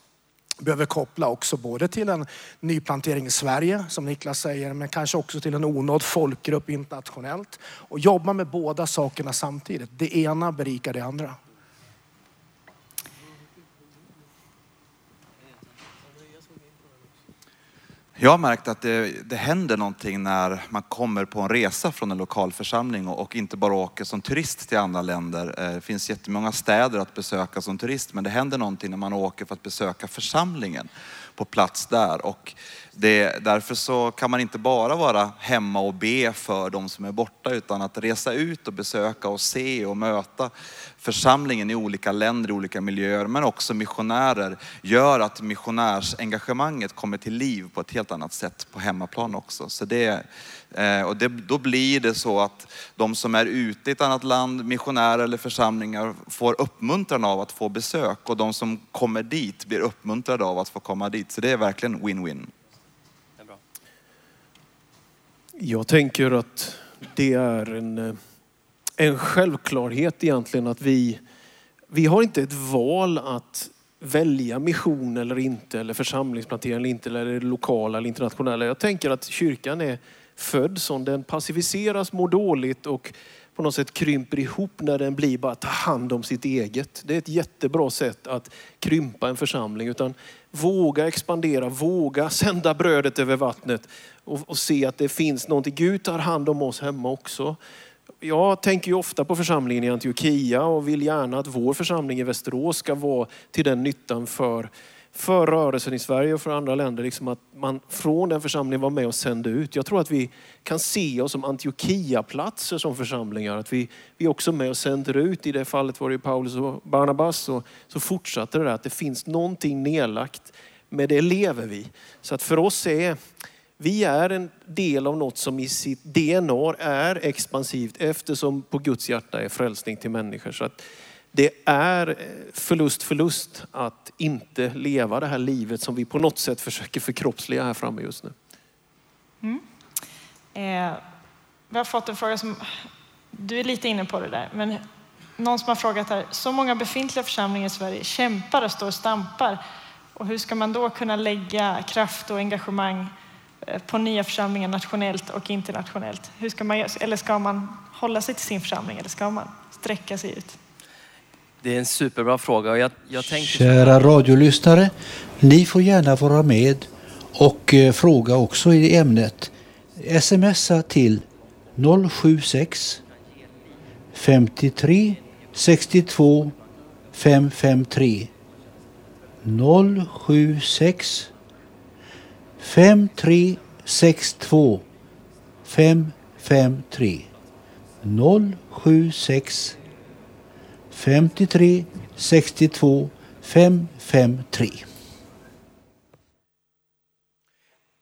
behöver koppla också både till en nyplantering i Sverige, som Niklas säger, men kanske också till en onådd folkgrupp internationellt. Och jobba med båda sakerna samtidigt. Det ena berikar det andra. Jag har märkt att det, det händer någonting när man kommer på en resa från en lokal församling och, och inte bara åker som turist till andra länder. Eh, det finns jättemånga städer att besöka som turist men det händer någonting när man åker för att besöka församlingen på plats där. Och det, därför så kan man inte bara vara hemma och be för de som är borta utan att resa ut och besöka och se och möta församlingen i olika länder, i olika miljöer men också missionärer gör att missionärsengagemanget kommer till liv på ett helt annat sätt på hemmaplan också. Så det, eh, och det, då blir det så att de som är ute i ett annat land, missionärer eller församlingar får uppmuntran av att få besök och de som kommer dit blir uppmuntrade av att få komma dit. Så det är verkligen win-win. Jag tänker att det är en, eh, en självklarhet egentligen att vi, vi har inte ett val att välja mission eller inte, eller församlingsplantering eller inte, eller det lokala eller internationella. Jag tänker att kyrkan är född som den passiviseras, mår dåligt och på något sätt krymper ihop när den blir bara ta hand om sitt eget. Det är ett jättebra sätt att krympa en församling. Utan våga expandera, våga sända brödet över vattnet och, och se att det finns någonting. Gud tar hand om oss hemma också. Jag tänker ju ofta på församlingen i Antiochia och vill gärna att vår församling i Västerås ska vara till den nyttan för, för rörelsen i Sverige och för andra länder. Liksom att man från den församlingen var med och sände ut. Jag tror att vi kan se oss som Antiochia-platser som församlingar. Att vi, vi är också med och sänder ut. I det fallet var det Paulus och Barnabas. Och så fortsatte det där att det finns någonting nedlagt. Med det lever vi. Så att för oss är vi är en del av något som i sitt DNA är expansivt eftersom på Guds hjärta är frälsning till människor. Så att det är eh, förlust förlust att inte leva det här livet som vi på något sätt försöker förkroppsliga här framme just nu. Mm. Eh, vi har fått en fråga som, du är lite inne på det där, men någon som har frågat här, så många befintliga församlingar i Sverige kämpar och står och stampar. Och hur ska man då kunna lägga kraft och engagemang eh, på nya församlingar nationellt och internationellt? Hur ska man, eller ska man hålla sig till sin församling eller ska man sträcka sig ut? Det är en superbra fråga och jag, jag tänker. Kära radiolyssnare, ni får gärna vara med och eh, fråga också i ämnet. Smsa till 076 53 62 553 076 53 62 553 076 53 62 553.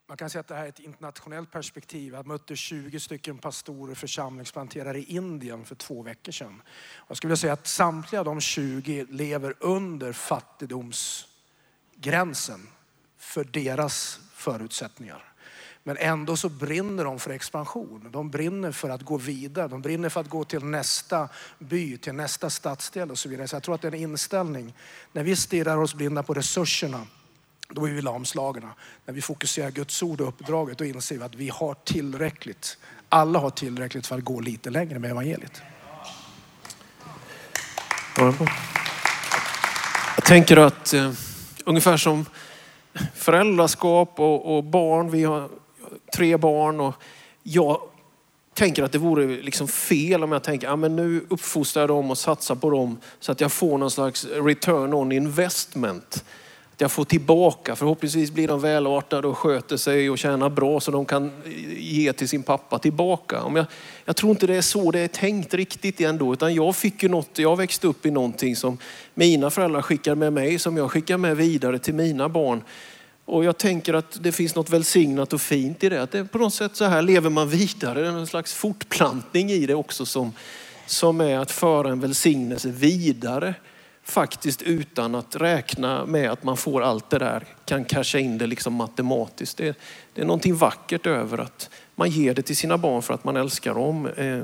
Man kan säga att det här är ett internationellt perspektiv. Jag mötte 20 stycken pastorer och församlingsplanterare i Indien för två veckor sedan. Jag skulle vilja säga att samtliga de 20 lever under fattigdomsgränsen för deras förutsättningar. Men ändå så brinner de för expansion. De brinner för att gå vidare. De brinner för att gå till nästa by, till nästa stadsdel och så vidare. Så jag tror att det är en inställning. När vi stirrar oss blinda på resurserna, då är vi lamslagna. När vi fokuserar Guds ord och uppdraget, då inser vi att vi har tillräckligt. Alla har tillräckligt för att gå lite längre med evangeliet. Jag tänker att eh, ungefär som föräldraskap och, och barn, vi har tre barn och jag tänker att det vore liksom fel om jag tänker att ja, men nu uppfostrar jag dem och satsar på dem så att jag får någon slags return on investment. Att jag får tillbaka. Förhoppningsvis blir de välartade och sköter sig och tjänar bra så de kan ge till sin pappa tillbaka. Om jag, jag tror inte det är så det är tänkt riktigt ändå. Utan jag fick ju något, jag växte upp i någonting som mina föräldrar skickar med mig, som jag skickar med vidare till mina barn. Och jag tänker att det finns något välsignat och fint i det. Att det på något sätt så här lever man vidare. Det är en slags fortplantning i det också som, som är att föra en välsignelse vidare. Faktiskt utan att räkna med att man får allt det där, kan casha in det liksom matematiskt. Det, det är någonting vackert över att man ger det till sina barn för att man älskar dem. Eh,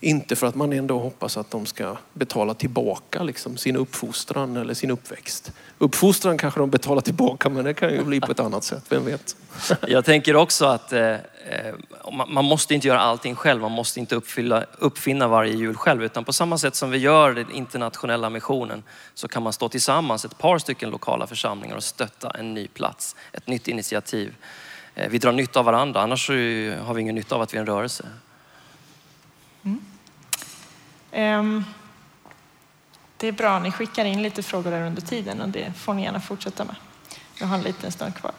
inte för att man ändå hoppas att de ska betala tillbaka liksom, sin uppfostran eller sin uppväxt. Uppfostran kanske de betalar tillbaka men det kan ju bli på ett annat sätt, vem vet? Jag tänker också att eh, eh man måste inte göra allting själv. Man måste inte uppfylla, uppfinna varje hjul själv. Utan på samma sätt som vi gör den internationella missionen så kan man stå tillsammans, ett par stycken lokala församlingar och stötta en ny plats, ett nytt initiativ. eh, vi drar nytta av varandra. Annars har vi ingen nytta av att vi är en rörelse. Ehm, det är bra, ni skickar in lite frågor där under tiden och det får ni gärna fortsätta med. Jag har en liten stund kvar.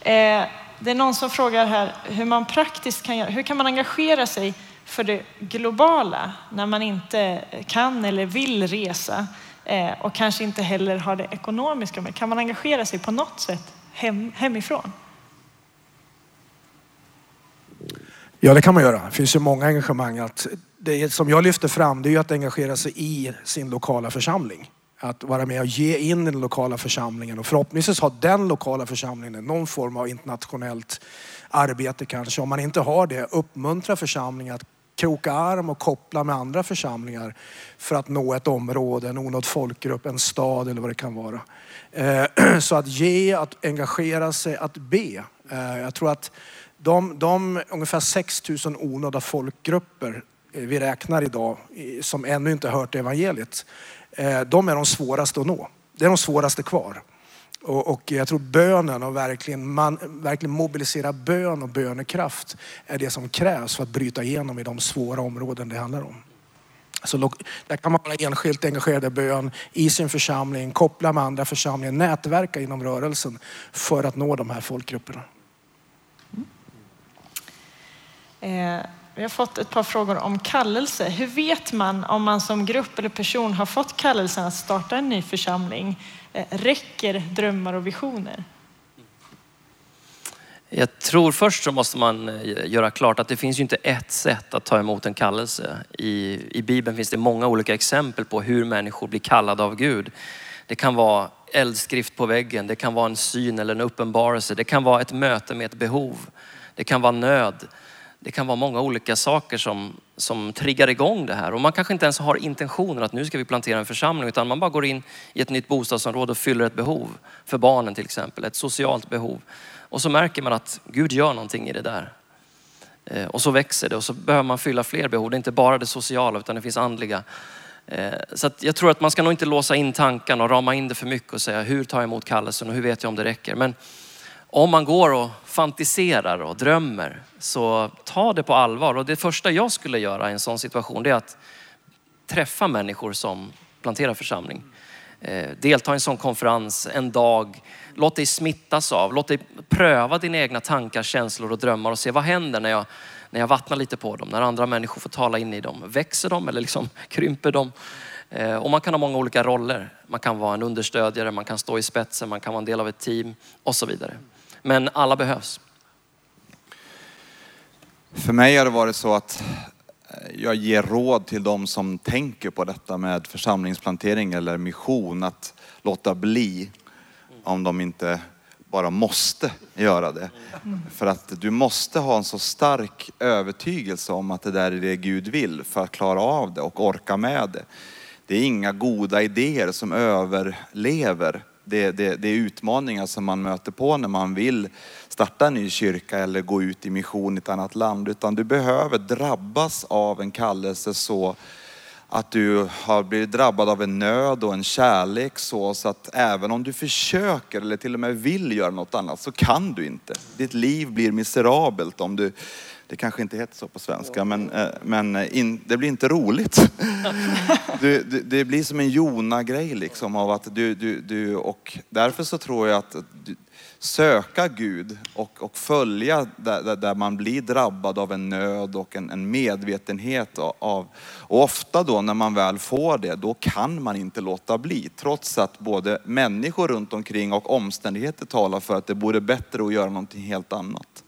Ehm, det är någon som frågar här hur man praktiskt kan göra, hur kan man engagera sig för det globala när man inte kan eller vill resa eh, och kanske inte heller har det ekonomiska med. Kan man engagera sig på något sätt hem, hemifrån? Ja, det kan man göra. Det finns ju många engagemang. Att det som jag lyfter fram det är ju att engagera sig i sin lokala församling. Att vara med och ge in i den lokala församlingen och förhoppningsvis har den lokala församlingen någon form av internationellt arbete kanske. Om man inte har det, uppmuntra församlingen att kroka arm och koppla med andra församlingar för att nå ett område, en onådd folkgrupp, en stad eller vad det kan vara. Eh, så att ge, att engagera sig, att be. Eh, jag tror att de, de ungefär 6 000 onådda folkgrupper Eh, vi räknar idag som ännu inte hört evangeliet, eh, de är de svåraste att nå. Det är de svåraste kvar. Och, jag tror bönen och verkligen, man, verkligen mobilisera bön och bönekraft är det som krävs för att bryta igenom i de svåra områden det handlar om. Så där kan man vara enskilt engagerad i bön i sin församling, koppla med andra församlingar, nätverka inom rörelsen för att nå de här folkgrupperna. Eh, vi har fått ett par frågor om kallelse. Hur vet man om man som grupp eller person har fått kallelsen att starta en ny församling? Eh, räcker drömmar och visioner? Jag tror först så måste man eh, göra klart att det finns ju inte ett sätt att ta emot en kallelse. I, I Bibeln finns det många olika exempel på hur människor blir kallade av Gud. Det kan vara eldskrift på väggen, det kan vara en syn eller en uppenbarelse, det kan vara ett möte med ett behov, det kan vara nöd. Det kan vara många olika saker som, som triggar igång det här. Och man kanske inte ens har intentionen att nu ska vi plantera en församling, utan man bara går in i ett nytt bostadsområde och fyller ett behov. För barnen till exempel, ett socialt behov. Och så märker man att Gud gör någonting i det där. Eh, och så växer det och så behöver man fylla fler behov. Det är inte bara det sociala utan det finns andliga. Eh, så att jag tror att man ska nog inte låsa in tankarna och rama in det för mycket och säga hur tar jag emot kallelsen och hur vet jag om det räcker. Men om man går och fantiserar och drömmer så ta det på allvar. Och det första jag skulle göra i en sån situation det är att träffa människor som planterar församling. Eh, delta i en sån konferens en dag. Låt dig smittas av. Låt dig pröva dina egna tankar, känslor och drömmar och se vad händer när jag, när jag vattnar lite på dem. När andra människor får tala in i dem. Växer de eller liksom krymper de? Eh, och man kan ha många olika roller. Man kan vara en understödjare, man kan stå i spetsen, man kan vara en del av ett team och så vidare. Men alla behövs. För mig har det varit så att jag ger råd till de som tänker på detta med församlingsplantering eller mission att låta bli om de inte bara måste göra det. För att du måste ha en så stark övertygelse om att det där är det Gud vill för att klara av det och orka med det. Det är inga goda idéer som överlever. Det, det, det är utmaningar som man möter på när man vill starta en ny kyrka eller gå ut i mission i ett annat land. Utan du behöver drabbas av en kallelse så att du har blivit drabbad av en nöd och en kärlek så, så att även om du försöker eller till och med vill göra något annat så kan du inte. Ditt liv blir miserabelt om du, det kanske inte heter så på svenska, men, eh, men in, det blir inte roligt. Du, du, det blir som en Jona-grej liksom av att du, du, du, och därför så tror jag att du, söka Gud och, och följa där, där, där man blir drabbad av en nöd och en, en medvetenhet av, och ofta då när man väl får det, då kan man inte låta bli. Trots att både människor runt omkring och omständigheter talar för att det vore bättre att göra någonting helt annat.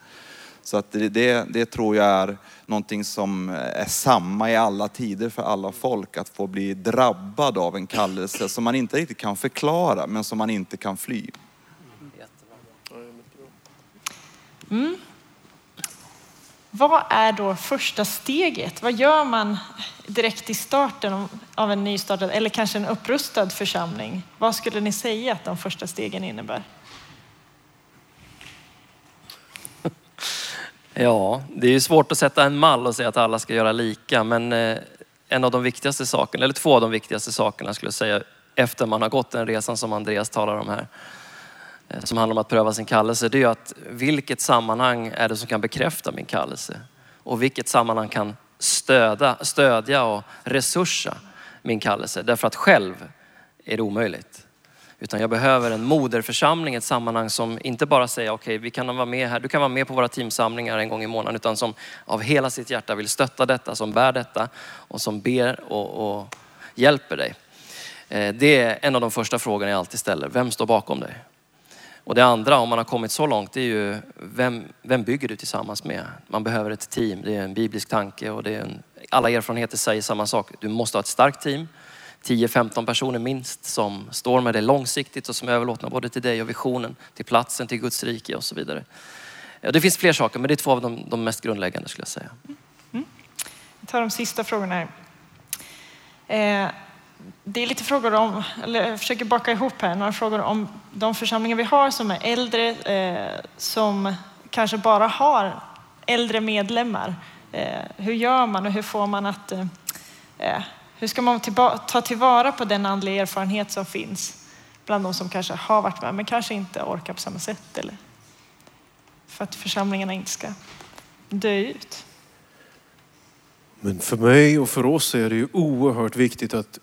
Så att det, det, det tror jag är någonting som är samma i alla tider för alla folk. Att få bli drabbad av en kallelse som man inte riktigt kan förklara men som man inte kan fly. Mm. Vad är då första steget? Vad gör man direkt i starten av en nystartad eller kanske en upprustad församling? Vad skulle ni säga att de första stegen innebär? Ja, det är ju svårt att sätta en mall och säga att alla ska göra lika, men eh, en av de viktigaste sakerna, eller två av de viktigaste sakerna skulle jag säga, efter man har gått den resan som Andreas talar om här, eh, som handlar om att pröva sin kallelse, det är ju att vilket sammanhang är det som kan bekräfta min kallelse? Och vilket sammanhang kan stöda, stödja och resursa min kallelse? Därför att själv är det omöjligt. Utan jag behöver en moderförsamling, ett sammanhang som inte bara säger okej, okay, vi kan vara med här, du kan vara med på våra teamsamlingar en gång i månaden, utan som av hela sitt hjärta vill stötta detta, som bär detta och som ber och, och hjälper dig. Eh, det är en av de första frågorna jag alltid ställer. Vem står bakom dig? Och det andra, om man har kommit så långt, det är ju vem, vem bygger du tillsammans med? Man behöver ett team, det är en biblisk tanke och det är en, alla erfarenheter säger samma sak. Du måste ha ett starkt team. 10-15 personer minst som står med det långsiktigt och som är överlåtna både till dig och visionen, till platsen, till Guds rike och så vidare. Det finns fler saker, men det är två av de, de mest grundläggande skulle jag säga. Mm. Jag tar de sista frågorna här. Eh, det är lite frågor om, eller jag försöker baka ihop här, några frågor om de församlingar vi har som är äldre, eh, som kanske bara har äldre medlemmar. Eh, hur gör man och hur får man att eh, eh hur ska man ta tillvara på den andliga erfarenhet som finns bland de som kanske har varit med men kanske inte orkar på samma sätt eller för att församlingarna inte ska dö ut? Men för mig och för oss är det ju oerhört viktigt att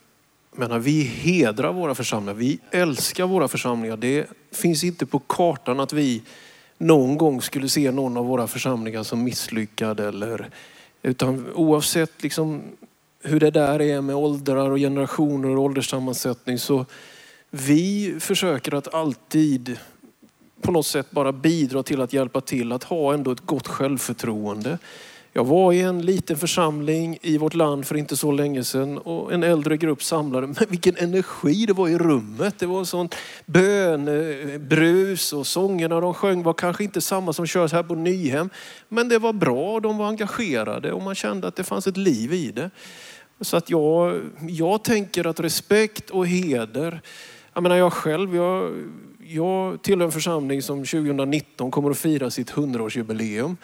menar, vi hedrar våra församlingar. Vi älskar våra församlingar. Det finns inte på kartan att vi någon gång skulle se någon av våra församlingar som misslyckad. Eller, utan oavsett liksom hur det där är med åldrar och generationer och ålderssammansättning så vi försöker att alltid på något sätt bara bidra till att hjälpa till att ha ändå ett gott självförtroende. Jag var i en liten församling i vårt land för inte så länge sedan och en äldre grupp samlade. Men vilken energi det var i rummet. Det var sånt bönebrus och sångerna de sjöng var kanske inte samma som körs här på Nyhem. Men det var bra, de var engagerade och man kände att det fanns ett liv i det. Så att jag, jag tänker att respekt och heder, jag menar jag själv, jag, jag tillhör en församling som 2019 kommer att fira sitt 100-årsjubileum.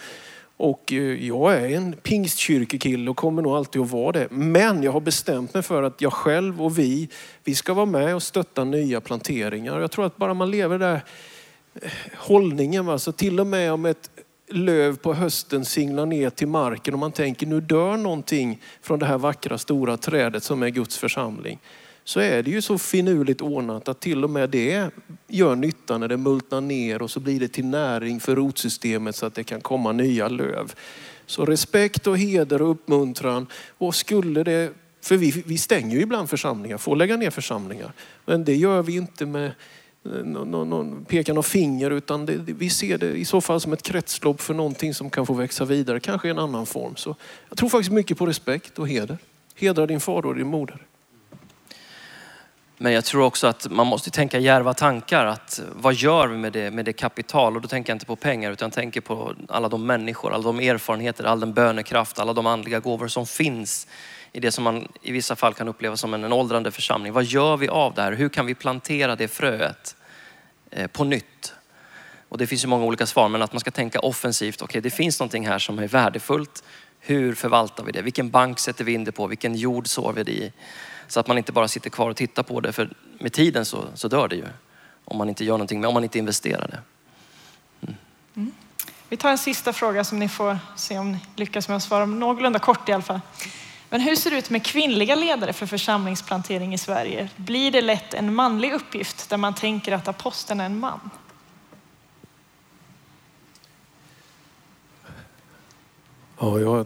Och eh, jag är en pingstkyrkekille och kommer nog alltid att vara det. Men jag har bestämt mig för att jag själv och vi, vi ska vara med och stötta nya planteringar. Jag tror att bara man lever där eh, hållningen, alltså till och med om ett löv på hösten singlar ner till marken och man tänker nu dör någonting från det här vackra stora trädet som är Guds församling. Så är det ju så finurligt ordnat att till och med det gör nytta när det multnar ner och så blir det till näring för rotsystemet så att det kan komma nya löv. Så respekt och heder och uppmuntran. Och skulle det, för vi, vi stänger ju ibland församlingar, får lägga ner församlingar. Men det gör vi inte med Eh, någon, någon, peka någon finger utan det, vi ser det i så fall som ett kretslopp för någonting som kan få växa vidare, kanske i en annan form. Så jag tror faktiskt mycket på respekt och heder. Hedra din far och din moder. Men jag tror också att man måste tänka järva tankar. Att vad gör vi med det, med det kapital? Och då tänker jag inte på pengar utan jag tänker på alla de människor, alla de erfarenheter, all den bönekraft, alla de andliga gåvor som finns i det som man i vissa fall kan uppleva som en, en åldrande församling. Vad gör vi av det här? Hur kan vi plantera det fröet eh, på nytt? Och det finns ju många olika svar, men att man ska tänka offensivt. Okej, okay, det finns någonting här som är värdefullt. Hur förvaltar vi det? Vilken bank sätter vi in det på? Vilken jord sår vi det i? Så att man inte bara sitter kvar och tittar på det, för med tiden så, så dör det ju. Om man inte gör någonting, om man inte investerar det. Mm. Mm. Vi tar en sista fråga som ni får se om ni lyckas med att svara någorlunda kort i alla fall. Men hur ser det ut med kvinnliga ledare för församlingsplantering i Sverige? Blir det lätt en manlig uppgift där man tänker att aposteln är en man? Ja, jag,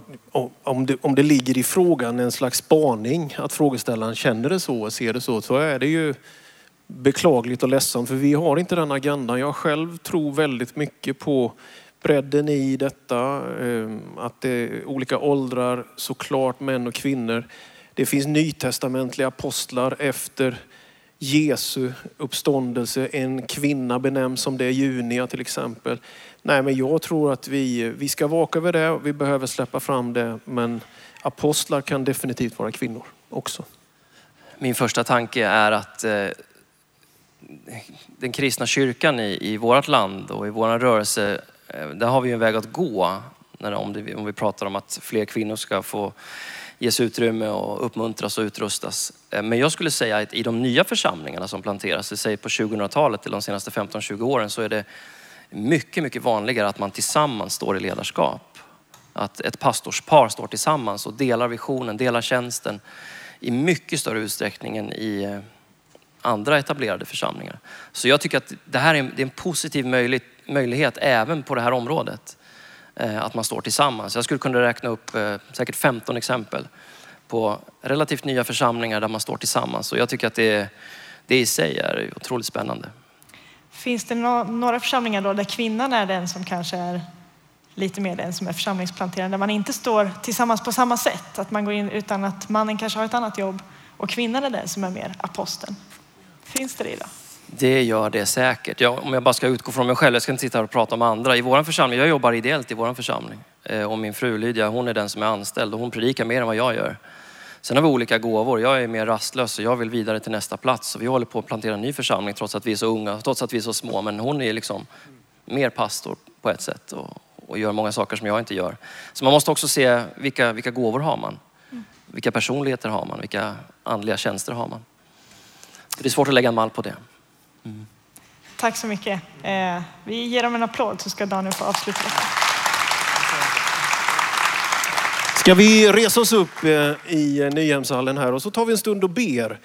om, det, om det ligger i frågan en slags spaning, att frågeställaren känner det så och ser det så, så är det ju beklagligt och ledsamt för vi har inte den agendan. Jag själv tror väldigt mycket på bredden i detta, ehm, att det är olika åldrar, såklart män och kvinnor. Det finns nytestamentliga apostlar efter Jesu uppståndelse. En kvinna benämns som det Junia till exempel. Nej, men jag tror att vi, vi ska vaka över det. Vi behöver släppa fram det. Men apostlar kan definitivt vara kvinnor också. Min första tanke är att eh, den kristna kyrkan i, i vårt land och i vår rörelse Eh, där har vi en väg att gå när, om, det, om vi pratar om att fler kvinnor ska få ges utrymme och uppmuntras och utrustas. Eh, men jag skulle säga att i de nya församlingarna som planteras, det säger på 2000-talet eller de senaste 15-20 åren, så är det mycket, mycket vanligare att man tillsammans står i ledarskap. Att ett pastorspar står tillsammans och delar visionen, delar tjänsten i mycket större utsträckning än i eh, andra etablerade församlingar. Så jag tycker att det här är en, det är en positiv möjlighet, möjlighet även på det här området. Eh, att man står tillsammans. Jag skulle kunna räkna upp eh, säkert 15 exempel på relativt nya församlingar där man står tillsammans. Och jag tycker att det, det i sig är otroligt spännande. Finns det några församlingar då där kvinnan är den som kanske är lite mer den som är församlingsplanterande, där man inte står tillsammans på samma sätt, att man går in utan att mannen kanske har ett annat jobb och kvinnan är den som är mer aposteln. Finns det det idag? Det gör det säkert. Ja, om jag bara ska utgå från mig själv, jag ska inte sitta här och prata om andra. I vår församling, jag jobbar ideellt i vår församling. Eh, och min fru Lydia, hon är den som är anställd och hon predikar mer än vad jag gör. Sen har vi olika gåvor. Jag är mer rastlös och jag vill vidare till nästa plats. Så vi håller på att plantera en ny församling trots att vi är så unga, trots att vi är så små. Men hon är liksom mer pastor på ett sätt och, och gör många saker som jag inte gör. Så man måste också se vilka, vilka gåvor har man? Vilka personligheter har man? Vilka andliga tjänster har man? Det är svårt att lägga en mall på det. Tack så mycket. Eh, vi ger dem en applåd så ska Daniel få avsluta. Ska vi resa oss upp eh, i eh, Nyhemshallen här och så tar vi en stund och ber.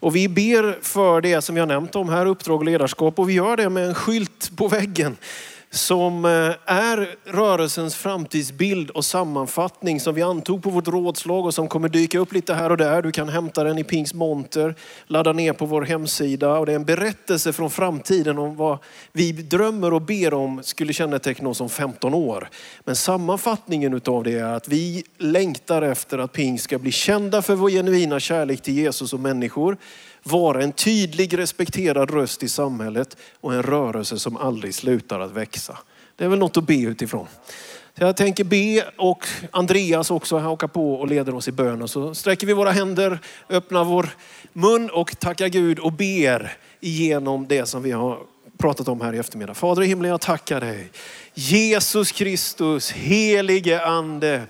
Och vi ber för det som jag nämnt om här, uppdrag och ledarskap. Och vi gör det med en skylt på väggen som eh, är rörelsens framtidsbild och sammanfattning som vi antog på vårt rådslag och som kommer dyka upp lite här och där. Du kan hämta den i Pings monter, ladda ner på vår hemsida. Och det är en berättelse från framtiden om vad vi drömmer och ber om skulle känneteckna oss om 15 år. Men sammanfattningen utav det är att vi längtar efter att Ping ska bli kända för vår genuina kärlek till Jesus och människor vara en tydlig respekterad röst i samhället och en rörelse som aldrig slutar att växa. Det är väl något att be utifrån. Så jag tänker be och Andreas också hakar på och leder oss i bönen. Så sträcker vi våra händer, öppnar vår mun och tackar Gud och ber igenom det som vi har pratat om här i eftermiddag. Fader i himlen, jag tackar dig. Jesus Kristus, helige ande.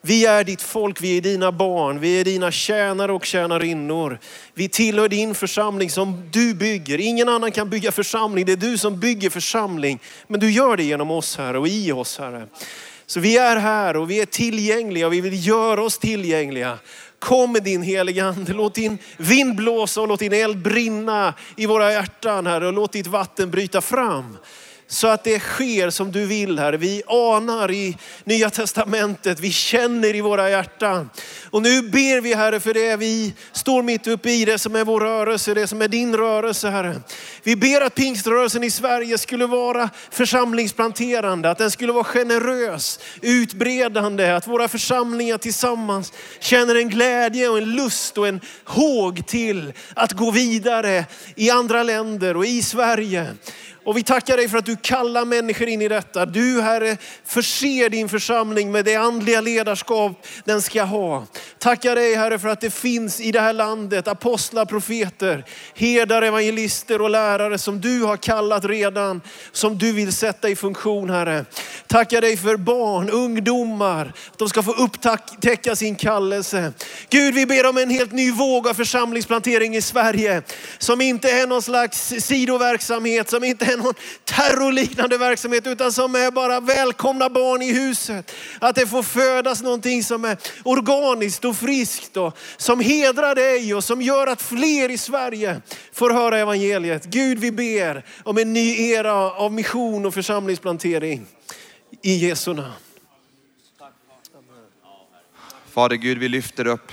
Vi är ditt folk, vi är dina barn, vi är dina tjänare och tjänarinnor. Vi tillhör din församling som du bygger. Ingen annan kan bygga församling, det är du som bygger församling. Men du gör det genom oss Herre och i oss Herre. Så vi är här och vi är tillgängliga och vi vill göra oss tillgängliga. Kom med din heliga ande, låt din vind blåsa och låt din eld brinna i våra hjärtan Herre och låt ditt vatten bryta fram. Så att det sker som du vill Herre. Vi anar i Nya Testamentet, vi känner i våra hjärtan. Och nu ber vi Herre för det vi står mitt uppe i, det som är vår rörelse, det som är din rörelse Herre. Vi ber att pingströrelsen i Sverige skulle vara församlingsplanterande, att den skulle vara generös, utbredande, att våra församlingar tillsammans känner en glädje och en lust och en håg till att gå vidare i andra länder och i Sverige. Och vi tackar dig för att du kallar människor in i detta. Du Herre förser din församling med det andliga ledarskap den ska ha. Tackar dig Herre för att det finns i det här landet apostlar, profeter, herdar, evangelister och lärare som du har kallat redan, som du vill sätta i funktion Herre. Tackar dig för barn, ungdomar, att de ska få upptäcka sin kallelse. Gud vi ber om en helt ny våg av församlingsplantering i Sverige. Som inte är någon slags sidoverksamhet, som inte är någon terrorliknande verksamhet utan som är bara välkomna barn i huset. Att det får födas någonting som är organiskt och friskt och som hedrar dig och som gör att fler i Sverige får höra evangeliet. Gud vi ber om en ny era av mission och församlingsplantering. I Jesu namn. Fader Gud, vi lyfter upp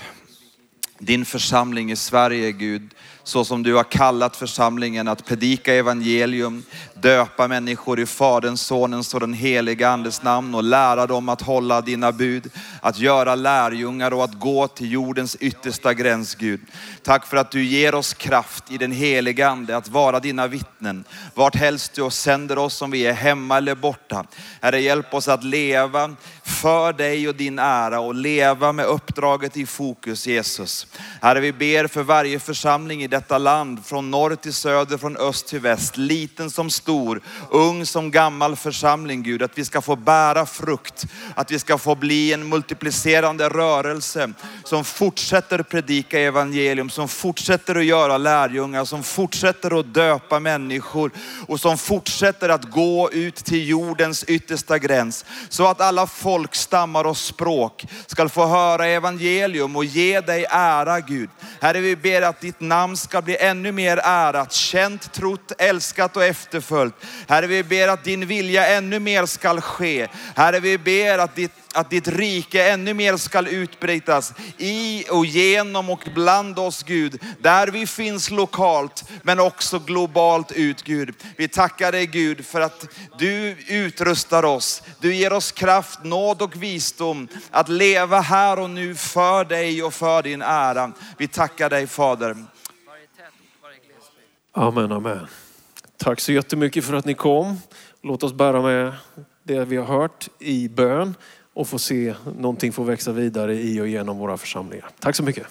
din församling i Sverige Gud. Så som du har kallat församlingen att predika evangelium, döpa människor i Faderns, Sonens och den heliga Andes namn och lära dem att hålla dina bud, att göra lärjungar och att gå till jordens yttersta gräns Gud. Tack för att du ger oss kraft i den heliga Ande att vara dina vittnen. Vart helst du sänder oss om vi är hemma eller borta. Herre hjälp oss att leva för dig och din ära och leva med uppdraget i fokus Jesus. Jesus. Herre, vi ber för varje församling i detta land, från norr till söder, från öst till väst, liten som stor, ung som gammal församling Gud, att vi ska få bära frukt, att vi ska få bli en multiplicerande rörelse som fortsätter predika evangelium, som fortsätter att göra lärjungar, som fortsätter att döpa människor och som fortsätter att gå ut till jordens yttersta gräns. Så att alla folk, stammar och språk ska få höra evangelium och ge dig ära Gud. Herre, vi ber att ditt namn ska bli ännu mer ärat, känt, trott, älskat och efterföljt. Herre, vi ber att din vilja ännu mer ska ske. Herre, vi ber att ditt att ditt rike ännu mer skall utbrytas i och genom och bland oss Gud. Där vi finns lokalt men också globalt ut Gud. Vi tackar dig Gud för att du utrustar oss. Du ger oss kraft, nåd och visdom att leva här och nu för dig och för din ära. Vi tackar dig Fader. Amen, amen. Tack så jättemycket för att ni kom. Låt oss bära med det vi har hört i bön och få se någonting få växa vidare i och genom våra församlingar. Tack så mycket.